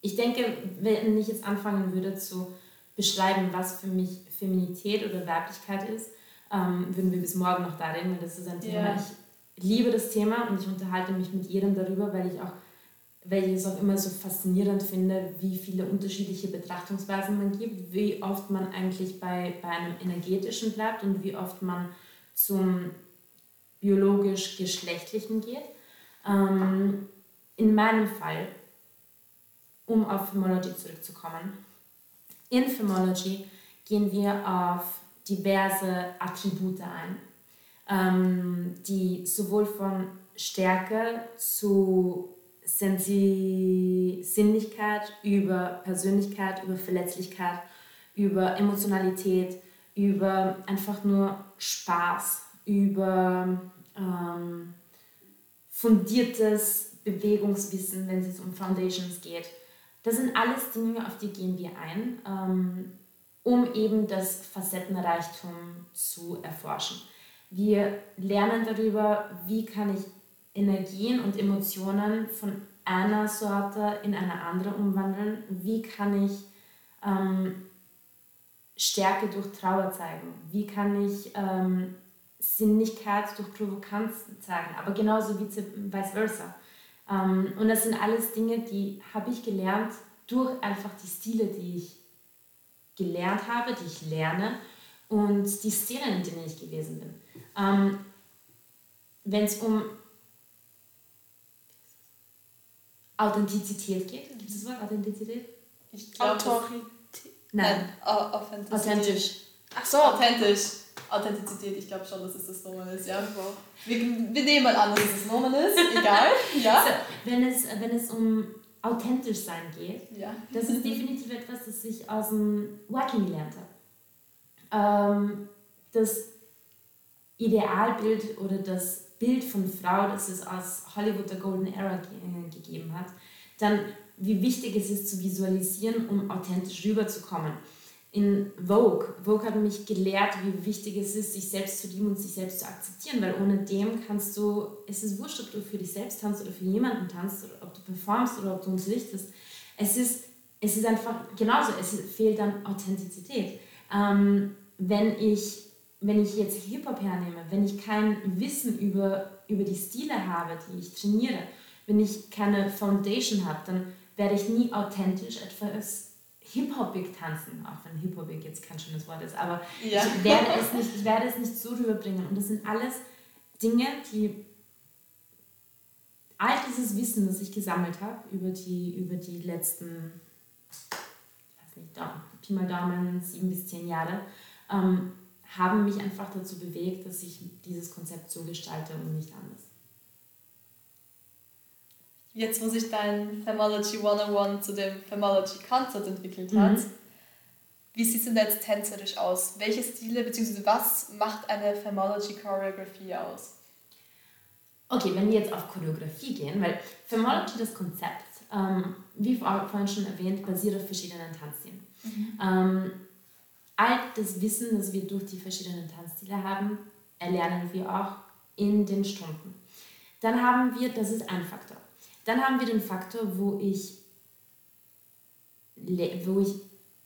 ich denke, wenn ich jetzt anfangen würde zu beschreiben, was für mich Feminität oder Weiblichkeit ist, ähm, würden wir bis morgen noch da reden, weil das ist ein Thema. Yeah. Ich liebe das Thema und ich unterhalte mich mit jedem darüber, weil ich auch weil ich es auch immer so faszinierend finde, wie viele unterschiedliche Betrachtungsweisen man gibt, wie oft man eigentlich bei, bei einem energetischen bleibt und wie oft man zum biologisch-geschlechtlichen geht. Ähm, in meinem Fall, um auf Phimology zurückzukommen, in Phimology gehen wir auf diverse Attribute ein, ähm, die sowohl von Stärke zu Sensi Sinnlichkeit, über Persönlichkeit, über Verletzlichkeit, über Emotionalität, über einfach nur Spaß, über ähm, fundiertes Bewegungswissen, wenn es um Foundations geht. Das sind alles Dinge, auf die gehen wir ein, ähm, um eben das Facettenreichtum zu erforschen. Wir lernen darüber, wie kann ich Energien und Emotionen von einer Sorte in eine andere umwandeln? Wie kann ich ähm, Stärke durch Trauer zeigen? Wie kann ich ähm, Sinnlichkeit durch Provokanz zeigen? Aber genauso wie vice versa. Ähm, und das sind alles Dinge, die habe ich gelernt durch einfach die Stile, die ich gelernt habe, die ich lerne und die Szenen, in denen ich gewesen bin. Ähm, Wenn es um Authentizität geht, gibt es das Wort Authentizität? Ich glaube, Autorität. Nein, Au- Authentizität. authentisch. Ach so. Authentisch. Authentizität, ich glaube schon, dass es das Nomen ist, ja. Wir, wir nehmen mal an, dass es das Nomen ist, egal. Ja? Also, wenn, es, wenn es um authentisch sein geht, Ja. Das ist definitiv etwas, das ich aus dem Working gelernt habe. Ähm, das Idealbild oder das Bild von Frau, das es aus Hollywood der Golden Era ge äh, gegeben hat, dann wie wichtig es ist zu visualisieren, um authentisch rüberzukommen. In Vogue, Vogue hat mich gelehrt, wie wichtig es ist, sich selbst zu lieben und sich selbst zu akzeptieren, weil ohne dem kannst du, es ist wurscht, ob du für dich selbst tanzt oder für jemanden tanzt, oder ob du performst oder ob du unterrichtest. Es ist, es ist einfach genauso, es fehlt dann Authentizität. Ähm, wenn, ich, wenn ich jetzt Hip-Hop hernehme, wenn ich kein Wissen über, über die Stile habe, die ich trainiere, wenn ich keine Foundation habe, dann werde ich nie authentisch etwas Hip-Hopig tanzen, auch wenn Hip-Hopig jetzt kein schönes Wort ist, aber Ja. ich, werde es nicht, ich werde es nicht so rüberbringen. Und das sind alles Dinge, die all dieses Wissen, das ich gesammelt habe über die, über die letzten, ich weiß nicht, Daumen, Pi mal Daumen, sieben bis zehn Jahre, ähm, haben mich einfach dazu bewegt, dass ich dieses Konzept so gestalte und nicht anders. Jetzt, wo sich dein Femology 101 zu dem Femology Concept entwickelt hat, Mhm. wie sieht es denn jetzt tänzerisch aus? Welche Stile bzw. was macht eine Femology Choreografie aus? Okay, wenn wir jetzt auf Choreografie gehen, weil Femology, das Konzept, ähm, wie vor- vorhin schon erwähnt, basiert auf verschiedenen Tanzstilen. Ähm, all das Wissen, das wir durch die verschiedenen Tanzstile haben, erlernen wir auch in den Stunden. Dann haben wir, das ist ein Faktor. Dann haben wir den Faktor, wo ich, wo ich,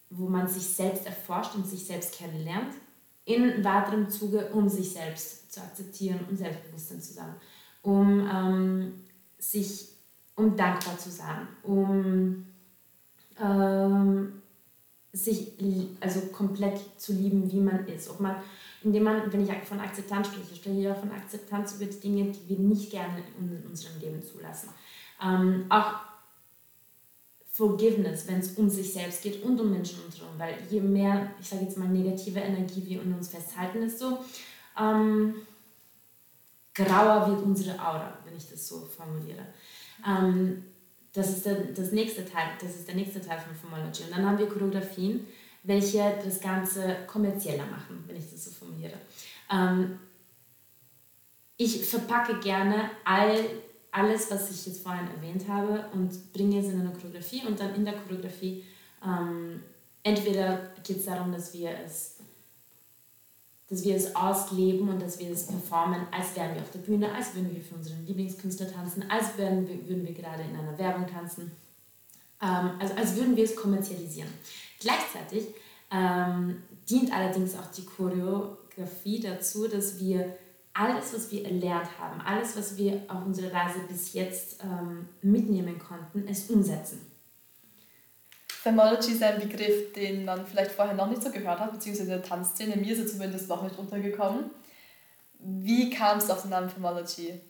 wo man sich selbst erforscht und sich selbst kennenlernt, in weiterem Zuge, um sich selbst zu akzeptieren und Selbstbewusstsein zu sein, um ähm, sich, um dankbar zu sein, um ähm, sich also komplett zu lieben, wie man ist. Ob man, indem man, wenn ich von Akzeptanz spreche, spreche ich auch von Akzeptanz über die Dinge, die wir nicht gerne in unserem Leben zulassen. Ähm, auch Forgiveness, wenn es um sich selbst geht und um Menschen um uns weil je mehr, ich sage jetzt mal, negative Energie wir in uns festhalten, desto ähm, grauer wird unsere Aura, wenn ich das so formuliere. Ähm, das ist der, das nächste Teil, das ist der nächste Teil von Formology. Und dann haben wir Choreografien, welche das Ganze kommerzieller machen, wenn ich das so formuliere. Ähm, ich verpacke gerne all, alles, was ich jetzt vorhin erwähnt habe und bringe es in eine Choreografie und dann in der Choreografie ähm, entweder geht es darum, dass wir es dass wir es ausleben und dass wir es performen, als wären wir auf der Bühne, als würden wir für unseren Lieblingskünstler tanzen, als wären wir, würden wir gerade in einer Werbung tanzen, ähm, also als würden wir es kommerzialisieren. Gleichzeitig ähm, dient allerdings auch die Choreografie dazu, dass wir alles, was wir erlernt haben, alles, was wir auf unserer Reise bis jetzt ähm, mitnehmen konnten, es umsetzen. Femology ist ein Begriff, den man vielleicht vorher noch nicht so gehört hat, beziehungsweise der Tanzszene. Mir ist er zumindest noch nicht untergekommen. Wie kam es auf den Namen Femology?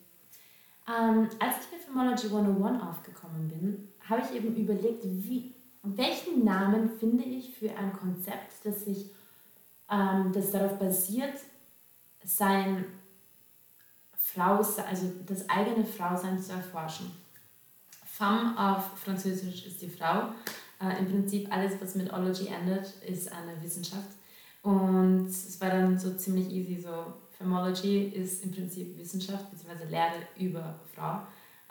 Ähm, als ich mit Femology 101 aufgekommen bin, habe ich eben überlegt, wie, welchen Namen finde ich für ein Konzept, das, sich, ähm, das darauf basiert, sein Frau, also das eigene Frausein zu erforschen. Femme auf Französisch ist die Frau. Äh, Im Prinzip alles, was mit Ology endet, ist eine Wissenschaft. Und es war dann so ziemlich easy, so Femology ist im Prinzip Wissenschaft bzw. Lehre über Frau.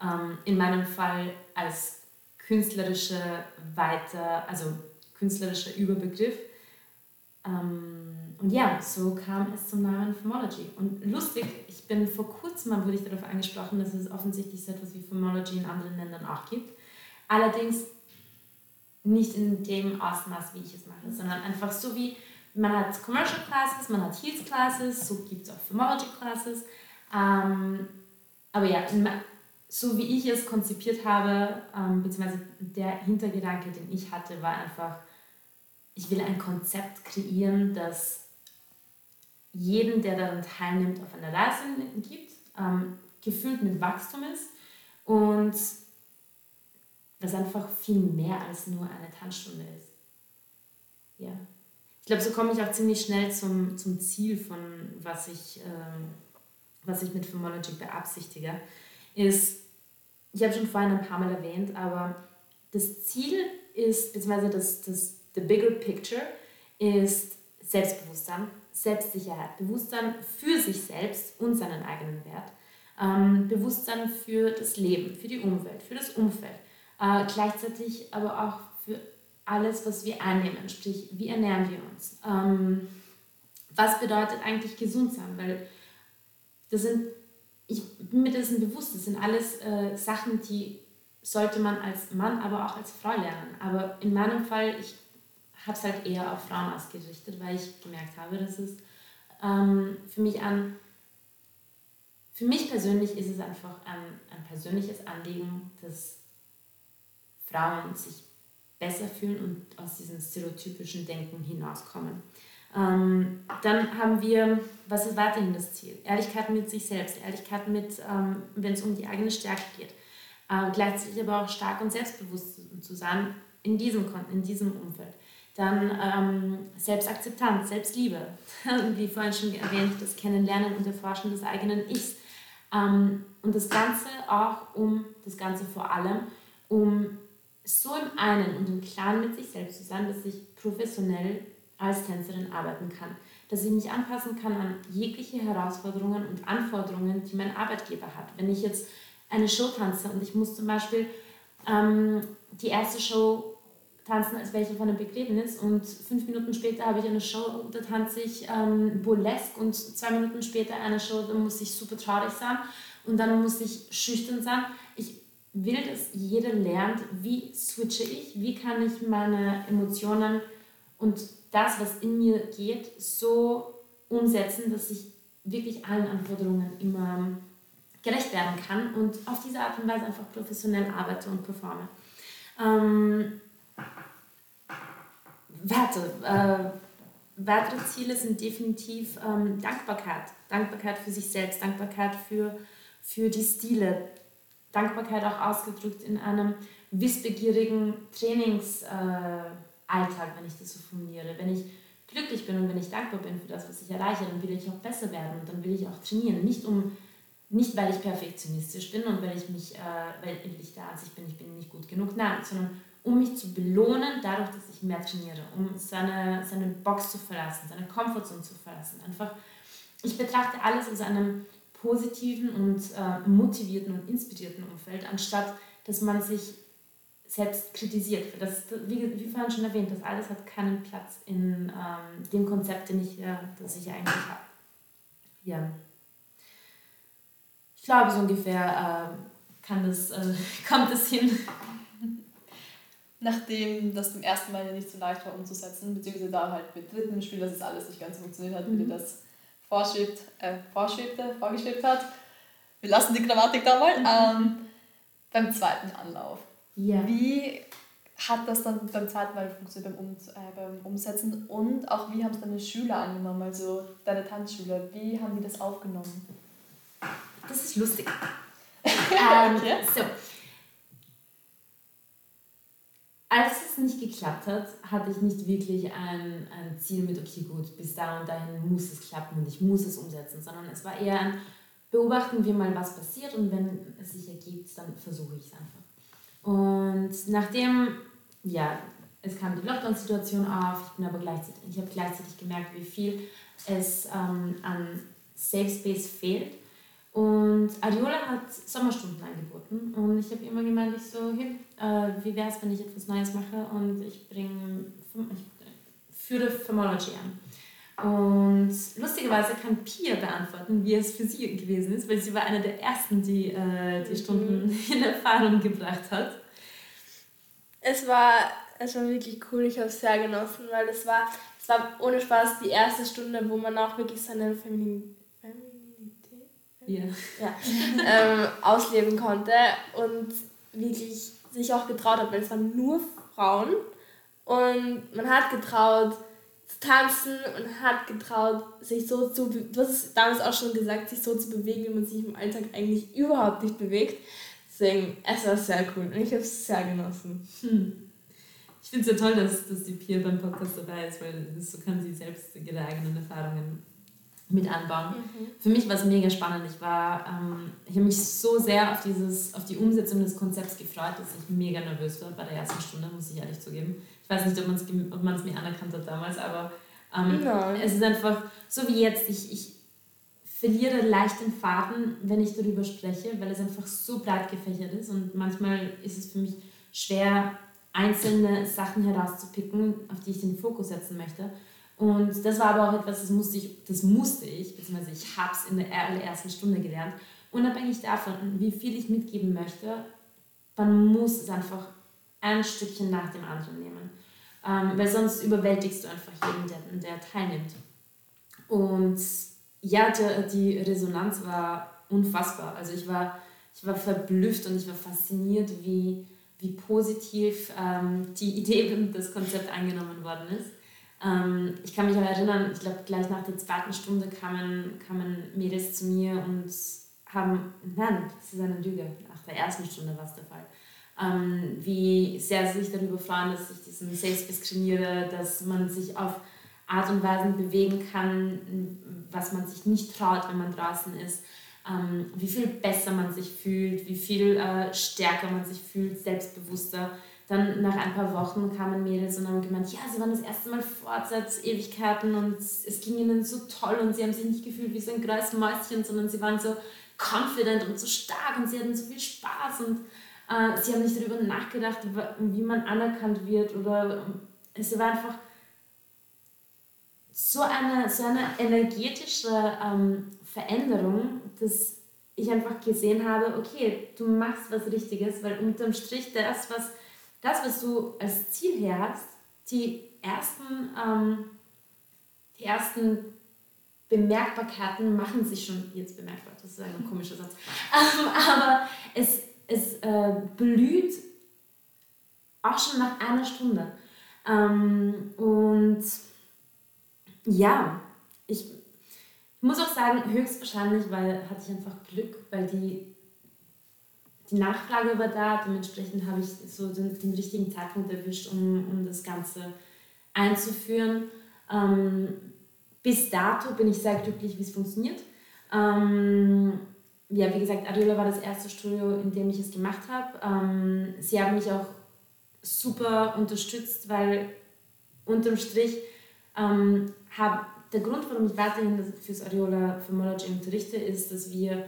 Ähm, in meinem Fall als künstlerische weiter, also künstlerischer Überbegriff. Ähm, und ja, so kam es zum Namen Femology. Und lustig, ich bin vor kurzem mal wurde ich darauf angesprochen, dass es offensichtlich so etwas wie Femology in anderen Ländern auch gibt. Allerdings nicht in dem Ausmaß, wie ich es mache, sondern einfach so wie man hat Commercial Classes, man hat Heels Classes, so gibt es auch Femology Classes. Ähm, aber ja, so wie ich es konzipiert habe, ähm, beziehungsweise der Hintergedanke, den ich hatte, war einfach, ich will ein Konzept kreieren, das jeden, der daran teilnimmt, auf einer Reise gibt, ähm, gefüllt mit Wachstum ist und was einfach viel mehr als nur eine Tanzstunde ist. Ja. Ich glaube, so komme ich auch ziemlich schnell zum, zum Ziel von was ich, ähm, was ich mit Phomology beabsichtige, ist, ich habe schon vorhin ein paar Mal erwähnt, aber das Ziel ist, beziehungsweise das, das the bigger picture ist Selbstbewusstsein, Selbstsicherheit, Bewusstsein für sich selbst und seinen eigenen Wert, ähm, Bewusstsein für das Leben, für die Umwelt, für das Umfeld, äh, gleichzeitig aber auch für alles, was wir einnehmen, sprich, wie ernähren wir uns, ähm, was bedeutet eigentlich gesund sein, weil das sind, ich bin mir dessen bewusst, das sind alles äh, Sachen, die sollte man als Mann, aber auch als Frau lernen. Aber in meinem Fall, ich habe es halt eher auf Frauen ausgerichtet, weil ich gemerkt habe, dass es ähm, für mich an, für mich persönlich ist es einfach ein, ein persönliches Anliegen, dass Frauen sich besser fühlen und aus diesem stereotypischen Denken hinauskommen. Ähm, dann haben wir, was ist weiterhin das Ziel? Ehrlichkeit mit sich selbst, Ehrlichkeit mit, ähm, wenn es um die eigene Stärke geht. Äh, gleichzeitig aber auch stark und selbstbewusst zu sein in diesem, in diesem Umfeld. Dann ähm, Selbstakzeptanz, Selbstliebe, wie vorhin schon erwähnt, das Kennenlernen und Erforschen des eigenen Ichs. Ähm, und das Ganze auch um, das Ganze vor allem, um so im einen und im Klaren mit sich selbst zu sein, dass ich professionell als Tänzerin arbeiten kann. Dass ich mich anpassen kann an jegliche Herausforderungen und Anforderungen, die mein Arbeitgeber hat. Wenn ich jetzt eine Show tanze und ich muss zum Beispiel ähm, die erste Show tanzen als welche von einem Begräbnis und fünf Minuten später habe ich eine Show, da tanze ich ähm, burlesque und zwei Minuten später eine Show, da muss ich super traurig sein und dann muss ich schüchtern sein. Ich will, dass jeder lernt, wie switche ich, wie kann ich meine Emotionen und das, was in mir geht, so umsetzen, dass ich wirklich allen Anforderungen immer gerecht werden kann und auf diese Art und Weise einfach professionell arbeite und performe. Ähm, Werte. Äh, weitere Ziele sind definitiv ähm, Dankbarkeit. Dankbarkeit für sich selbst, Dankbarkeit für, für die Stile, Dankbarkeit auch ausgedrückt in einem wissbegierigen Trainingsalltag, äh, wenn ich das so formuliere. Wenn ich glücklich bin und wenn ich dankbar bin für das, was ich erreiche, dann will ich auch besser werden und dann will ich auch trainieren. Nicht, um, nicht weil ich perfektionistisch bin und weil ich mich, äh, weil ich der Ansicht bin, ich bin nicht gut genug, nein, sondern um mich zu belohnen, dadurch, dass ich mehr trainiere, um seine, seine Box zu verlassen, seine Komfortzone zu verlassen. Einfach, ich betrachte alles aus einem positiven und äh, motivierten und inspirierten Umfeld, anstatt dass man sich selbst kritisiert. Das, wie, wie vorhin schon erwähnt, das alles hat keinen Platz in ähm, dem Konzept, den ich, äh, das ich eigentlich habe. Ja. Ich glaube, so ungefähr äh, kann das, äh, kommt es hin nachdem das zum ersten Mal ja nicht so leicht war umzusetzen, beziehungsweise da halt mit dritten Spiel, dass es alles nicht ganz funktioniert hat, mhm. wie das vorschwebt, äh, vorschwebte, vorgeschwebt hat. Wir lassen die Grammatik da mal. Mhm. Ähm, beim zweiten Anlauf. Ja. Wie hat das dann beim zweiten Mal funktioniert beim, um, äh, beim Umsetzen und auch wie haben es deine Schüler angenommen, also deine Tanzschüler, wie haben die das aufgenommen? Das ist lustig. ähm, ja. So, als es nicht geklappt hat, hatte ich nicht wirklich ein, ein Ziel mit, okay, gut, bis da und dahin muss es klappen und ich muss es umsetzen, sondern es war eher ein, beobachten wir mal, was passiert und wenn es sich ergibt, dann versuche ich es einfach. Und nachdem, ja, es kam die Lockdown-Situation auf, ich ich habe gleichzeitig gemerkt, wie viel es ähm, an Safe Space fehlt und Ariola hat Sommerstunden angeboten und ich habe immer gemeint, ich so, hey, äh, wie wäre es, wenn ich etwas Neues mache und ich bringe, ich führe Phomology an. Und lustigerweise kann Pia beantworten, wie es für sie gewesen ist, weil sie war eine der ersten, die äh, die Stunden mhm. in Erfahrung gebracht hat. Es war, es war wirklich cool, ich habe es sehr genossen, weil es war, es war ohne Spaß die erste Stunde, wo man auch wirklich seine Feminin ja. ja ähm, ausleben konnte und wirklich sich auch getraut hat, weil es waren nur Frauen und man hat getraut, zu tanzen und hat getraut, sich so zu, du hast damals auch schon gesagt, sich so zu bewegen, wie man sich im Alltag eigentlich überhaupt nicht bewegt. Deswegen, es war sehr cool und ich habe es sehr genossen. Hm. Ich finde es ja toll, dass, dass die Pia beim Podcast dabei ist, weil so kann sie selbst ihre eigenen Erfahrungen mit anbauen. Mhm. Für mich war es mega spannend. Ich war, ähm, ich habe mich so sehr auf, dieses, auf die Umsetzung des Konzepts gefreut, dass ich mega nervös war bei der ersten Stunde, muss ich ehrlich zugeben. Ich weiß nicht, ob man es mir anerkannt hat damals, aber ähm, es ist einfach so wie jetzt. Ich, ich verliere leicht den Faden, wenn ich darüber spreche, weil es einfach so breit gefächert ist und manchmal ist es für mich schwer, einzelne Sachen herauszupicken, auf die ich den Fokus setzen möchte. Und das war aber auch etwas, das musste ich, das musste ich, beziehungsweise ich habe es in der allerersten Stunde gelernt. Unabhängig davon, wie viel ich mitgeben möchte, man muss es einfach ein Stückchen nach dem anderen nehmen. Ähm, weil sonst überwältigst du einfach jeden, der, der teilnimmt. Und ja, die, die Resonanz war unfassbar. Also ich war, ich war verblüfft und ich war fasziniert, wie, wie positiv ähm, die Idee und das Konzept angenommen worden ist. Ähm, ich kann mich auch erinnern, ich glaube, gleich nach der zweiten Stunde kamen, kamen Mädels zu mir und haben, nein, das ist eine Lüge, nach der ersten Stunde war es der Fall, ähm, wie sehr sie sich darüber freuen, dass ich diesen Safe Space trainiere, dass man sich auf Art und Weisen bewegen kann, was man sich nicht traut, wenn man draußen ist, ähm, wie viel besser man sich fühlt, wie viel äh, stärker man sich fühlt, selbstbewusster. Dann nach ein paar Wochen kamen Mädels und haben gemeint, ja, sie waren das erste Mal fortsatz, Ewigkeiten und es ging ihnen so toll und sie haben sich nicht gefühlt wie so ein graues Mäuschen, sondern sie waren so confident und so stark und sie hatten so viel Spaß und äh, sie haben nicht darüber nachgedacht, wie man anerkannt wird oder ähm, es war einfach so eine, so eine energetische ähm, Veränderung, dass ich einfach gesehen habe, okay, du machst was Richtiges, weil unterm Strich das, was das, was du als Ziel her hast, die ersten, ähm, die ersten Bemerkbarkeiten machen sich schon jetzt bemerkbar. Das ist ein komischer Satz. Ähm, aber es, es äh, blüht auch schon nach einer Stunde. Ähm, und ja, ich muss auch sagen, höchstwahrscheinlich, weil hatte ich einfach Glück, weil die die Nachfrage war da, dementsprechend habe ich so den, den richtigen Zeitpunkt erwischt, um, um das Ganze einzuführen. Ähm, bis dato bin ich sehr glücklich, wie es funktioniert. Ähm, ja, wie gesagt, Ariola war das erste Studio, in dem ich es gemacht habe. Ähm, sie haben mich auch super unterstützt, weil unterm Strich ähm, hab, der Grund, warum ich weiterhin fürs Ariola Philology unterrichte, ist, dass wir,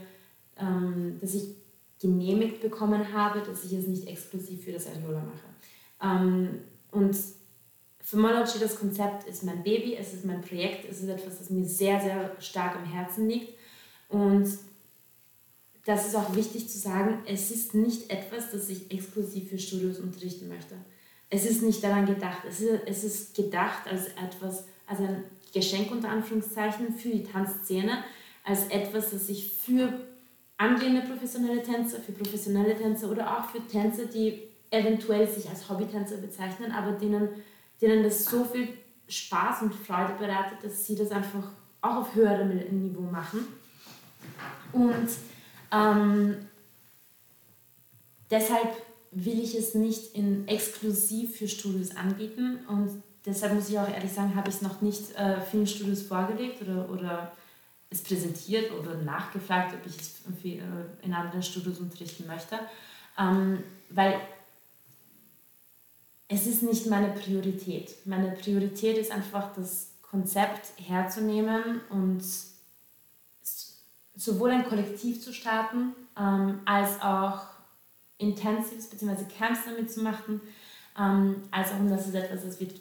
ähm, dass ich genehmigt bekommen habe, dass ich es nicht exklusiv für das Areola mache. Ähm, und Phomology, das Konzept, ist mein Baby, es ist mein Projekt, es ist etwas, das mir sehr, sehr stark am Herzen liegt. Und das ist auch wichtig zu sagen, es ist nicht etwas, das ich exklusiv für Studios unterrichten möchte. Es ist nicht daran gedacht. Es ist, es ist gedacht als etwas, als ein Geschenk unter Anführungszeichen für die Tanzszene, als etwas, das ich für angehende professionelle Tänzer, für professionelle Tänzer oder auch für Tänzer, die eventuell sich als Hobbytänzer bezeichnen, aber denen, denen das so viel Spaß und Freude bereitet, dass sie das einfach auch auf höherem Niveau machen. Und ähm, deshalb will ich es nicht in exklusiv für Studios anbieten und deshalb muss ich auch ehrlich sagen, habe ich es noch nicht äh, vielen Studios vorgelegt oder, oder es präsentiert oder nachgefragt, ob ich es äh, in anderen Studios unterrichten möchte, ähm, weil es ist nicht meine Priorität. Meine Priorität ist einfach, das Konzept herzunehmen und sowohl ein Kollektiv zu starten, ähm, als auch Intensives bzw. Camps damit zu machen, ähm, als auch, und das ist etwas, das wird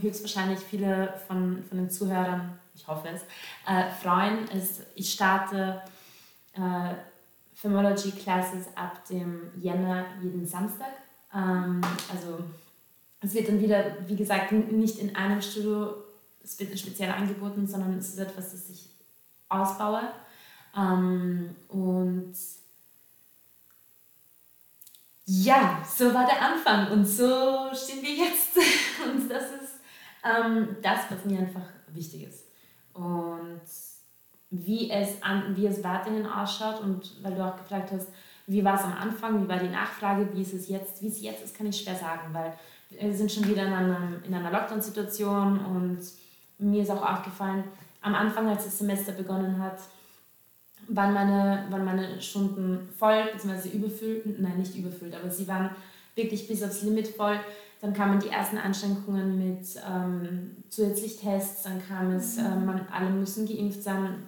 höchstwahrscheinlich viele von, von den Zuhörern ich hoffe es, äh, freuen. Es, ich starte äh, Femology Classes ab dem Jänner jeden Samstag. Ähm, also es wird dann wieder, wie gesagt, nicht in einem Studio, es wird speziell angeboten, sondern es ist etwas, das ich ausbaue. Ähm, und ja, so war der Anfang und so stehen wir jetzt. Und das ist ähm, das, was mir einfach wichtig ist. Und wie es, an, wie es weiterhin ausschaut und weil du auch gefragt hast, wie war es am Anfang, wie war die Nachfrage, wie ist es jetzt, wie es jetzt ist, kann ich schwer sagen, weil wir sind schon wieder in, einem, in einer Lockdown-Situation und mir ist auch aufgefallen, am Anfang, als das Semester begonnen hat, waren meine, waren meine Stunden voll, beziehungsweise überfüllt, nein, nicht überfüllt, aber sie waren wirklich bis aufs Limit voll. Dann kamen die ersten Einschränkungen mit ähm, zusätzlich Tests, dann kam es, äh, man, alle müssen geimpft sein.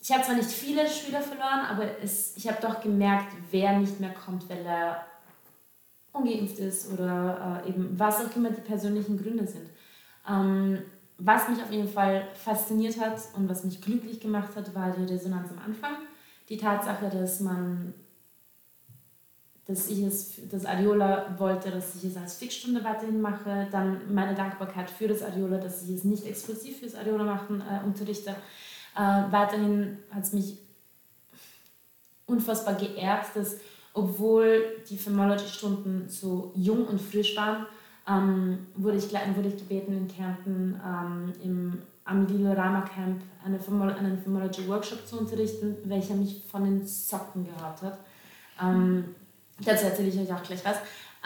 Ich habe zwar nicht viele Schüler verloren, aber es, ich habe doch gemerkt, wer nicht mehr kommt, weil er ungeimpft ist oder äh, eben was auch immer die persönlichen Gründe sind. Ähm, was mich auf jeden Fall fasziniert hat und was mich glücklich gemacht hat, war die Resonanz am Anfang. Die Tatsache, dass man, dass ich es, dass Ariola wollte, dass ich es als Fixstunde weiterhin mache. Dann meine Dankbarkeit für das Ariola, dass ich es nicht exklusiv fürs Ariola machen äh, unterrichte. Äh, weiterhin hat es mich unfassbar geehrt, dass obwohl die Femology-Stunden so jung und frisch waren, ähm, wurde, ich, wurde ich gebeten, in Kärnten ähm, im, am Lilorama Camp eine einen Phomology Workshop zu unterrichten, welcher mich von den Socken gehabt hat. Ähm, dazu erzähle ich euch auch gleich was.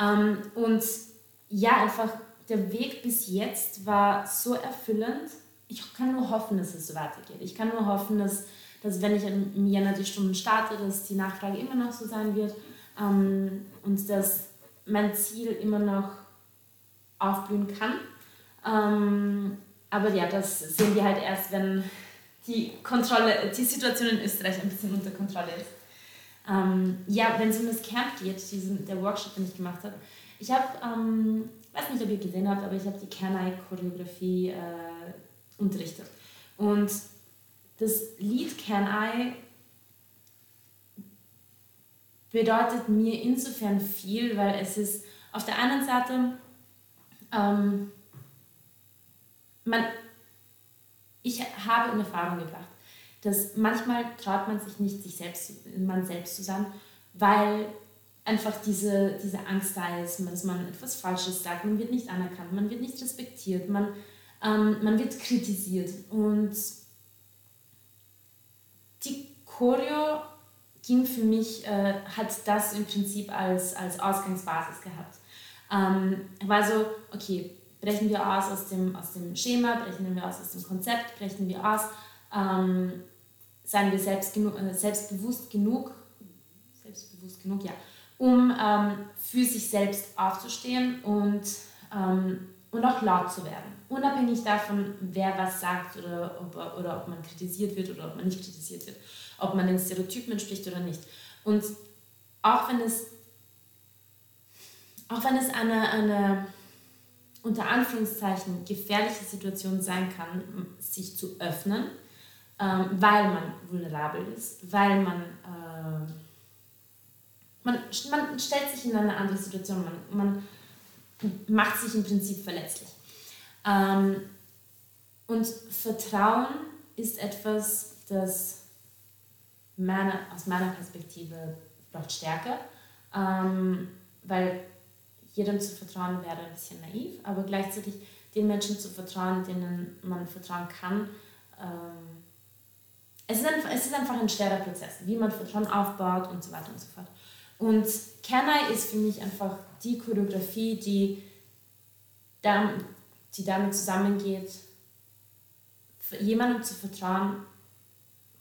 Ähm, und ja, einfach der Weg bis jetzt war so erfüllend. Ich kann nur hoffen, dass es so weitergeht. Ich kann nur hoffen, dass, dass wenn ich im Jänner die Stunden starte, dass die Nachfrage immer noch so sein wird ähm, und dass mein Ziel immer noch aufblühen kann. Ähm, aber ja, das sehen wir halt erst, wenn die Kontrolle, die Situation in Österreich ein bisschen unter Kontrolle ist. Ähm, ja, wenn es um das Camp geht, diesen, der Workshop, den ich gemacht habe, ich habe, ähm, weiß nicht, ob ihr gesehen habt, aber ich habe die Can-I-Choreografie äh, unterrichtet. Und das Lied Can I bedeutet mir insofern viel, weil es ist auf der einen Seite ähm, man, ich habe in Erfahrung gebracht, dass manchmal traut man sich nicht, sich selbst, man selbst zu sein, weil einfach diese, diese Angst da ist, dass man etwas Falsches sagt, man wird nicht anerkannt, man wird nicht respektiert, man, ähm, man wird kritisiert. Und die Choreo ging für mich, äh, hat das im Prinzip als, als Ausgangsbasis gehabt. Ähm, war so, okay, brechen wir aus aus dem, aus dem Schema, brechen wir aus aus dem Konzept, brechen wir aus, ähm, seien wir selbst genu äh, selbstbewusst genug, selbstbewusst genug, ja, um ähm, für sich selbst aufzustehen und, ähm, und auch laut zu werden. Unabhängig davon, wer was sagt oder ob, oder ob man kritisiert wird oder ob man nicht kritisiert wird, ob man den Stereotypen entspricht oder nicht. Und auch wenn es auch wenn es eine, eine unter Anführungszeichen gefährliche Situation sein kann, sich zu öffnen, ähm, weil man vulnerabel ist, weil man, äh, man, man stellt sich in eine andere Situation, man, man macht sich im Prinzip verletzlich. Ähm, und Vertrauen ist etwas, das meine, aus meiner Perspektive braucht Stärke, ähm, weil jedem zu vertrauen wäre ein bisschen naiv, aber gleichzeitig den Menschen zu vertrauen, denen man vertrauen kann. Ähm, es, ist einfach, es ist einfach ein schwerer Prozess, wie man Vertrauen aufbaut und so weiter und so fort. Und Kenai ist für mich einfach die Choreografie, die, die damit zusammengeht, jemandem zu vertrauen,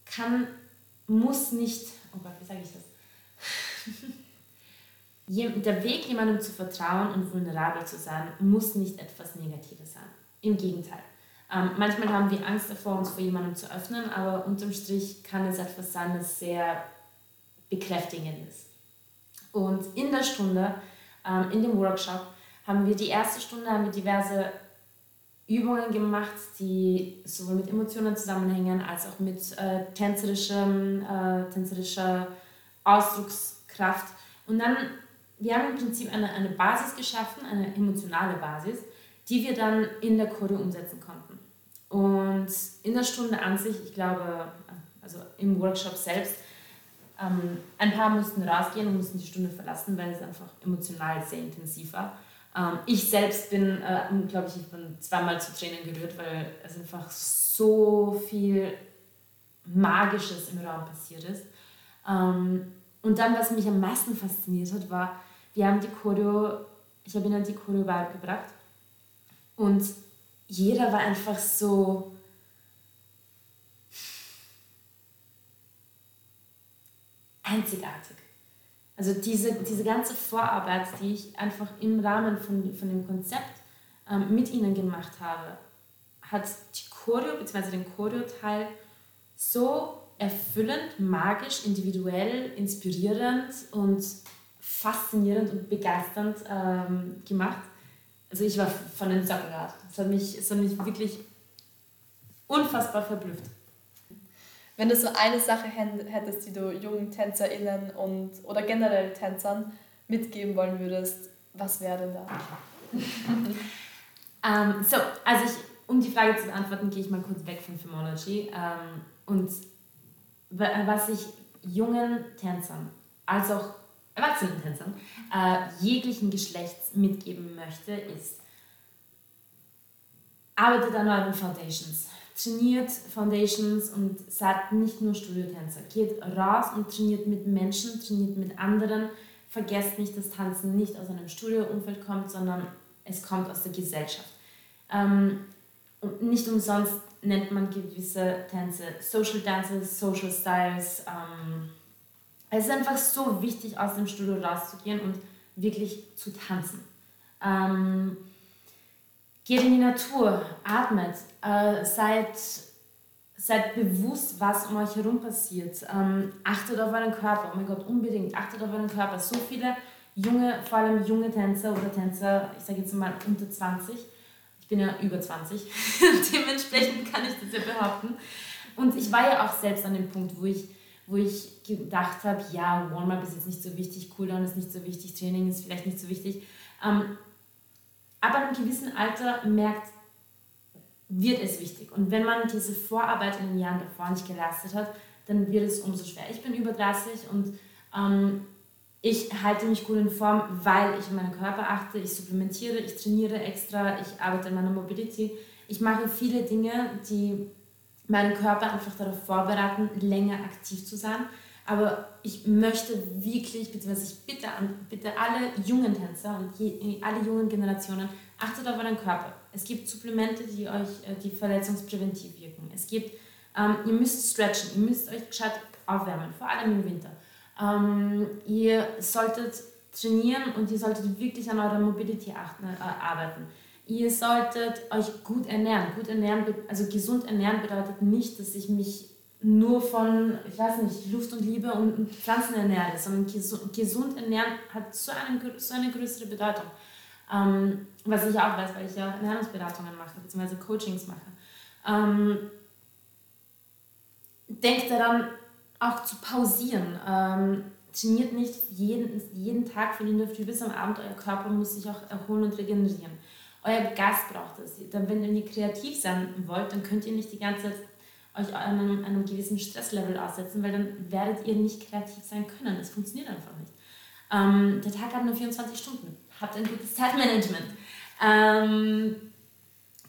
kann, muss nicht, oh Gott, wie sage ich das? der Weg, jemandem zu vertrauen und vulnerabel zu sein, muss nicht etwas Negatives sein. Im Gegenteil. Ähm, manchmal haben wir Angst davor, uns vor jemandem zu öffnen, aber unterm Strich kann es etwas sein, das sehr bekräftigend ist. Und in der Stunde, ähm, in dem Workshop, haben wir die erste Stunde haben wir diverse Übungen gemacht, die sowohl mit Emotionen zusammenhängen als auch mit äh, tänzerischem, äh, tänzerischer Ausdruckskraft. Und dann wir haben im Prinzip eine, eine Basis geschaffen, eine emotionale Basis, die wir dann in der Choreo umsetzen konnten. Und in der Stunde an sich, ich glaube, also im Workshop selbst, ähm, ein paar mussten rausgehen und mussten die Stunde verlassen, weil es einfach emotional sehr intensiv war. Ähm, ich selbst bin, äh, glaube ich, ich bin zweimal zu Tränen gerührt, weil es einfach so viel Magisches im Raum passiert ist. Ähm, und dann, was mich am meisten fasziniert hat, war, wir haben die Choreo, ich habe ihnen die Choreo beigebracht und jeder war einfach so einzigartig. Also diese, diese ganze Vorarbeit, die ich einfach im Rahmen von, von dem Konzept ähm, mit ihnen gemacht habe, hat die Choreo bzw. den Choreo-Teil so erfüllend, magisch, individuell, inspirierend und faszinierend und begeisternd ähm, gemacht. Also ich war von den Socken Es hat mich, es hat mich wirklich unfassbar verblüfft. Wenn du so eine Sache hättest, die du jungen TänzerInnen und oder generell Tänzern mitgeben wollen würdest, was wäre denn da? um, ähm, so, also ich, um die Frage zu beantworten, gehe ich mal kurz weg von Filmology. Um, ähm, und was ich jungen Tänzern, als auch erwachsenen Tänzern, äh, jeglichen Geschlechts mitgeben möchte, ist, arbeitet an euren Foundations trainiert Foundations und seid nicht nur Studiotänzer. Geht raus und trainiert mit Menschen, trainiert mit anderen. Vergesst nicht, dass Tanzen nicht aus einem Studioumfeld kommt, sondern es kommt aus der Gesellschaft. Ähm, und nicht umsonst nennt man gewisse Tänze Social Dances, Social Styles. Ähm, es ist einfach so wichtig, aus dem Studio rauszugehen und wirklich zu tanzen. Ähm, Geht in die Natur, atmet, äh, seid, seid bewusst, was um euch herum passiert. Ähm, achtet auf euren Körper, oh mein Gott, unbedingt, achtet auf euren Körper. So viele junge, vor allem junge Tänzer oder Tänzer, ich sage jetzt mal unter 20, ich bin ja über 20, dementsprechend kann ich das ja behaupten. Und ich war ja auch selbst an dem Punkt, wo ich, wo ich gedacht habe, ja, Warm-up ist jetzt nicht so wichtig, Cooldown ist nicht so wichtig, Training ist vielleicht nicht so wichtig. Ähm, ab einem gewissen Alter merkt, wird es wichtig. Und wenn man diese Vorarbeit in den Jahren davor nicht geleistet hat, dann wird es umso schwer. Ich bin über 30 und ähm, ich halte mich gut in Form, weil ich auf meinen Körper achte, ich supplementiere, ich trainiere extra, ich arbeite an meiner Mobility. Ich mache viele Dinge, die meinen Körper einfach darauf vorbereiten, länger aktiv zu sein. Aber ich möchte wirklich, beziehungsweise ich bitte, bitte alle jungen Tänzer und je, alle jungen Generationen, achtet auf euren Körper. Es gibt Supplemente, die euch äh, die verletzungspräventiv wirken. Es gibt, ähm, ihr müsst stretchen, ihr müsst euch gescheit aufwärmen, vor allem im Winter. Ähm, ihr solltet trainieren und ihr solltet wirklich an eurer Mobility achten, äh, arbeiten. Ihr solltet euch gut ernähren. Gut ernähren, also gesund ernähren bedeutet nicht, dass ich mich nur von, ich weiß nicht, Luft und Liebe und Pflanzen ernähre, sondern gesund ernähren hat so eine, so eine größere Bedeutung. Ähm, was ich auch weiß, weil ich ja Ernährungsberatungen mache, beziehungsweise Coachings mache. Ähm, denkt daran, auch zu pausieren. Ähm, trainiert nicht jeden, jeden Tag von in der Früh bis am Abend. Euer Körper muss sich auch erholen und regenerieren. Euer Geist braucht es. Wenn ihr kreativ sein wollt, dann könnt ihr nicht die ganze Zeit euch einem, einem gewissen Stresslevel aussetzen, weil dann werdet ihr nicht kreativ sein können. Es funktioniert einfach nicht. Ähm, der Tag hat nur 24 Stunden. Habt ein gutes Zeitmanagement. Ähm,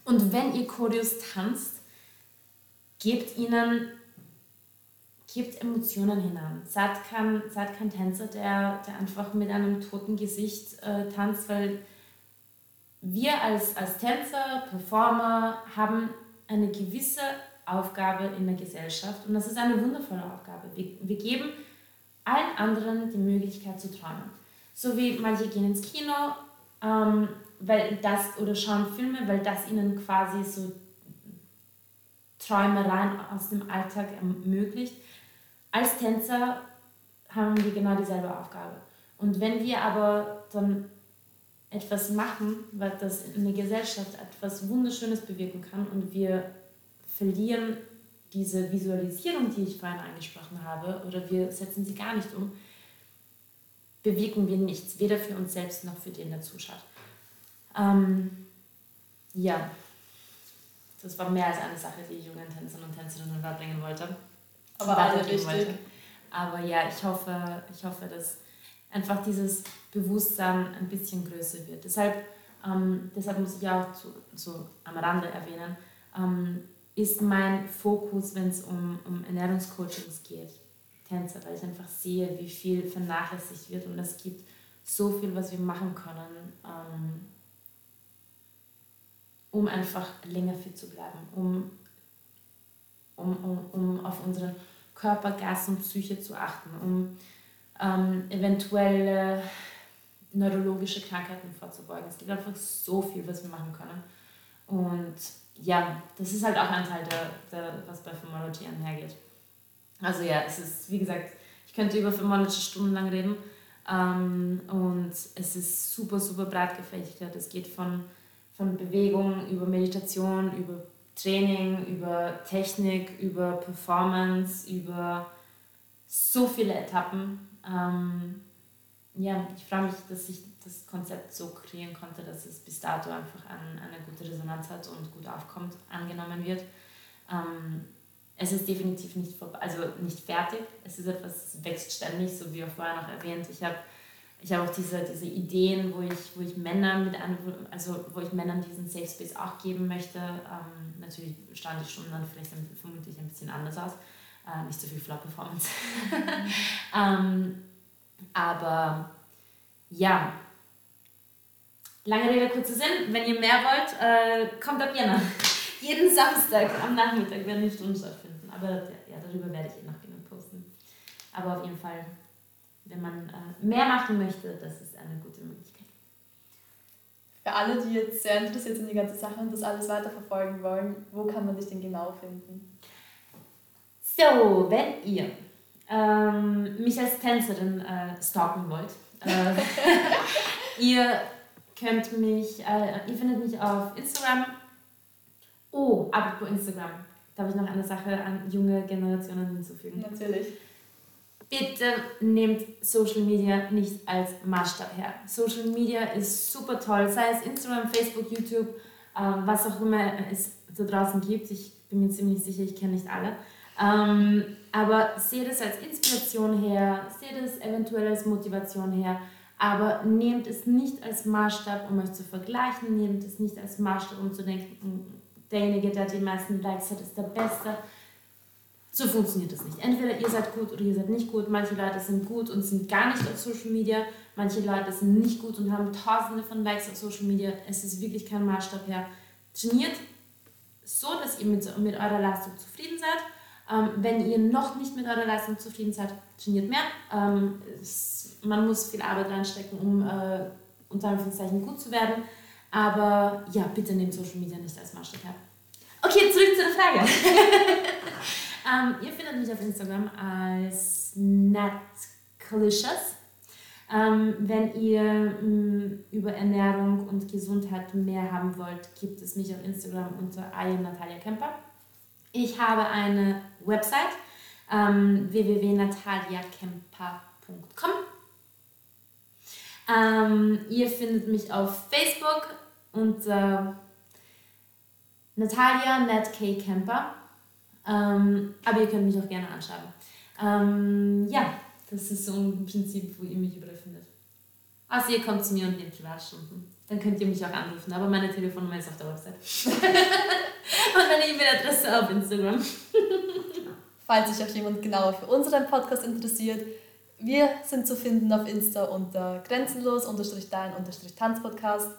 und wenn ihr Choreos tanzt, gebt ihnen gebt Emotionen hinein. Seid kein, seid kein Tänzer, der, der einfach mit einem toten Gesicht äh, tanzt, weil wir als, als Tänzer, Performer haben eine gewisse Aufgabe in der Gesellschaft und das ist eine wundervolle Aufgabe. Wir, wir geben allen anderen die Möglichkeit zu träumen. So wie manche gehen ins Kino ähm, weil das, oder schauen Filme, weil das ihnen quasi so Träumereien aus dem Alltag ermöglicht. Als Tänzer haben wir genau dieselbe Aufgabe. Und wenn wir aber dann etwas machen, weil das in der Gesellschaft etwas Wunderschönes bewirken kann und wir verlieren diese Visualisierung, die ich vorhin angesprochen habe, oder wir setzen sie gar nicht um, bewirken wir nichts, weder für uns selbst noch für den, der zuschaut. Ähm, ja, das war mehr als eine Sache, die ich jungen Tänzerinnen und Tänzerinnen beibringen wollte. Aber alle richtig. Wollte. Aber ja, ich hoffe, ich hoffe, dass einfach dieses Bewusstsein ein bisschen größer wird. Deshalb ähm, deshalb muss ich auch zu, so am Rande erwähnen, ähm, ist mein Fokus, wenn es um, um Ernährungscoachings geht, Tänzer, weil ich einfach sehe, wie viel vernachlässigt wird und es gibt so viel, was wir machen können, ähm, um einfach länger fit zu bleiben, um, um, um, um auf unseren Körper, Geist und Psyche zu achten, um ähm, eventuelle neurologische Krankheiten vorzubeugen. Es gibt einfach so viel, was wir machen können. Und ja, das ist halt auch ein Teil, der, der, was bei Femology einhergeht. Also ja, es ist, wie gesagt, ich könnte über Femology stundenlang reden. Ähm, und es ist super, super breit gefächert. Es geht von, von Bewegung über Meditation, über Training, über Technik, über Performance, über so viele Etappen. Ähm, ja, ich freue mich, dass ich das Konzept so kreieren konnte, dass es bis dato einfach an, eine gute Resonanz hat und gut aufkommt, angenommen wird. Ähm, es ist definitiv nicht, also nicht fertig. Es ist etwas, es wächst ständig, so wie auch vorher noch erwähnt. Ich habe ich hab auch diese, diese Ideen, wo ich, wo ich Männern mit an, also wo ich Männern diesen Safe Space auch geben möchte. Ähm, natürlich stand die Stunden dann vielleicht vermutlich ein bisschen anders aus. Äh, nicht so viel Flop Performance. ähm, aber ja, lange Rede, kurzer Sinn. Wenn ihr mehr wollt, äh, kommt ab Jänner. Jeden Samstag am Nachmittag werden die Stunden stattfinden. Aber ja, darüber werde ich eh noch genug posten. Aber auf jeden Fall, wenn man äh, mehr machen möchte, das ist eine gute Möglichkeit. Für alle, die jetzt sehr interessiert sind in die ganze Sache und das alles weiterverfolgen wollen, wo kann man dich denn genau finden? So, wenn ihr ähm, mich als Tänzerin äh, stalken wollt, äh, ihr könnt mich, äh, ihr findet mich auf Instagram. Oh, apropos Instagram. Darf ich noch eine Sache an junge Generationen hinzufügen? Natürlich. Bitte nehmt Social Media nicht als Maßstab her. Social Media ist super toll, sei es Instagram, Facebook, YouTube, ähm, was auch immer es da draußen gibt. Ich bin mir ziemlich sicher, ich kenne nicht alle. Ähm, aber seht es als Inspiration her, seht es eventuell als Motivation her, aber nehmt es nicht als Maßstab, um euch zu vergleichen, nehmt es nicht als Maßstab, um zu denken, hm, derjenige, der die meisten Likes hat, ist der Beste. So funktioniert das nicht. Entweder ihr seid gut oder ihr seid nicht gut. Manche Leute sind gut und sind gar nicht auf Social Media. Manche Leute sind nicht gut und haben tausende von Likes auf Social Media. Es ist wirklich kein Maßstab her. Trainiert so, dass ihr mit, mit eurer Leistung zufrieden seid ähm, wenn ihr noch nicht mit eurer Leistung zufrieden seid, trainiert mehr. Ähm, es, man muss viel Arbeit reinstecken, um äh, unter Anführungszeichen gut zu werden. Aber ja, bitte nehmt Social Media nicht als Maßstab her. Okay, zurück zu der Frage. ähm, ihr findet mich auf Instagram als natcalicious. Ähm, wenn ihr mh, mm, über Ernährung und Gesundheit mehr haben wollt, gibt es mich auf Instagram unter I am Natalia Kemper. Ich habe eine Website ähm, www.nataliakemper.com. Ähm, ihr findet mich auf Facebook unter Natalia Nat K. Kemper. Ähm, aber ihr könnt mich auch gerne anschauen. Ähm, ja, das ist so ein Prinzip, wo ihr mich überall findet. Also ihr kommt zu mir und nehmt Privatstunden. Dann könnt ihr mich auch anrufen, aber meine Telefonnummer ist auf der Website. und meine E-Mail-Adresse auf Instagram. Falls sich auch jemand genauer für unseren Podcast interessiert, wir sind zu finden auf Insta unter grenzenlos-dein-tanzpodcast.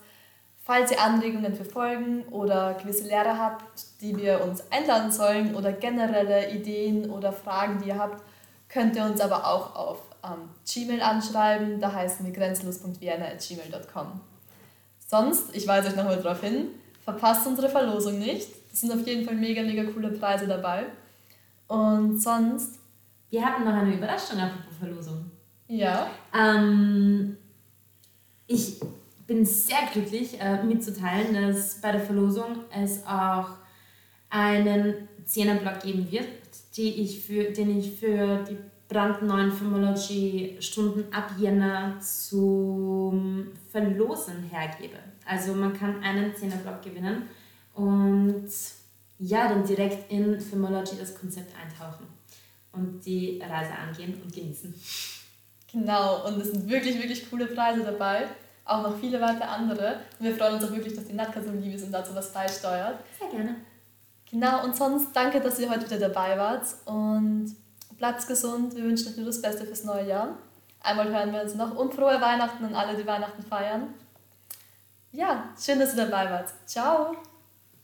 Falls ihr Anregungen für Folgen oder gewisse Lehrer habt, die wir uns einladen sollen oder generelle Ideen oder Fragen, die ihr habt, könnt ihr uns aber auch auf ähm, Gmail anschreiben. Da heißen wir grenzenlos.vienna.gmail.com. Sonst, ich weise euch nochmal darauf hin, verpasst unsere Verlosung nicht. Es sind auf jeden Fall mega, mega coole Preise dabei. Und sonst. Wir hatten noch eine Überraschung apropos Verlosung. Ja. Ähm, ich bin sehr glücklich äh, mitzuteilen, dass bei der Verlosung es auch einen Zehnerblock geben wird, die ich für, den ich für die brandneuen Philology-Stunden ab Jänner zum Verlosen hergebe. Also man kann einen Zehnerblock gewinnen und ja, dann direkt in Philology das Konzept eintauchen und die Reise angehen und genießen. Genau, und es sind wirklich, wirklich coole Preise dabei. auch noch viele weitere andere. Und wir freuen uns auch wirklich, dass die Natka so lieb ist und dazu was beisteuert. Sehr gerne. Genau, und sonst danke, dass ihr heute wieder dabei wart und bleibt gesund. Wir wünschen euch nur das Beste fürs neue Jahr. Einmal hören wir uns noch und frohe Weihnachten an alle, die Weihnachten feiern. Ja, schön, dass ihr dabei wart. Ciao!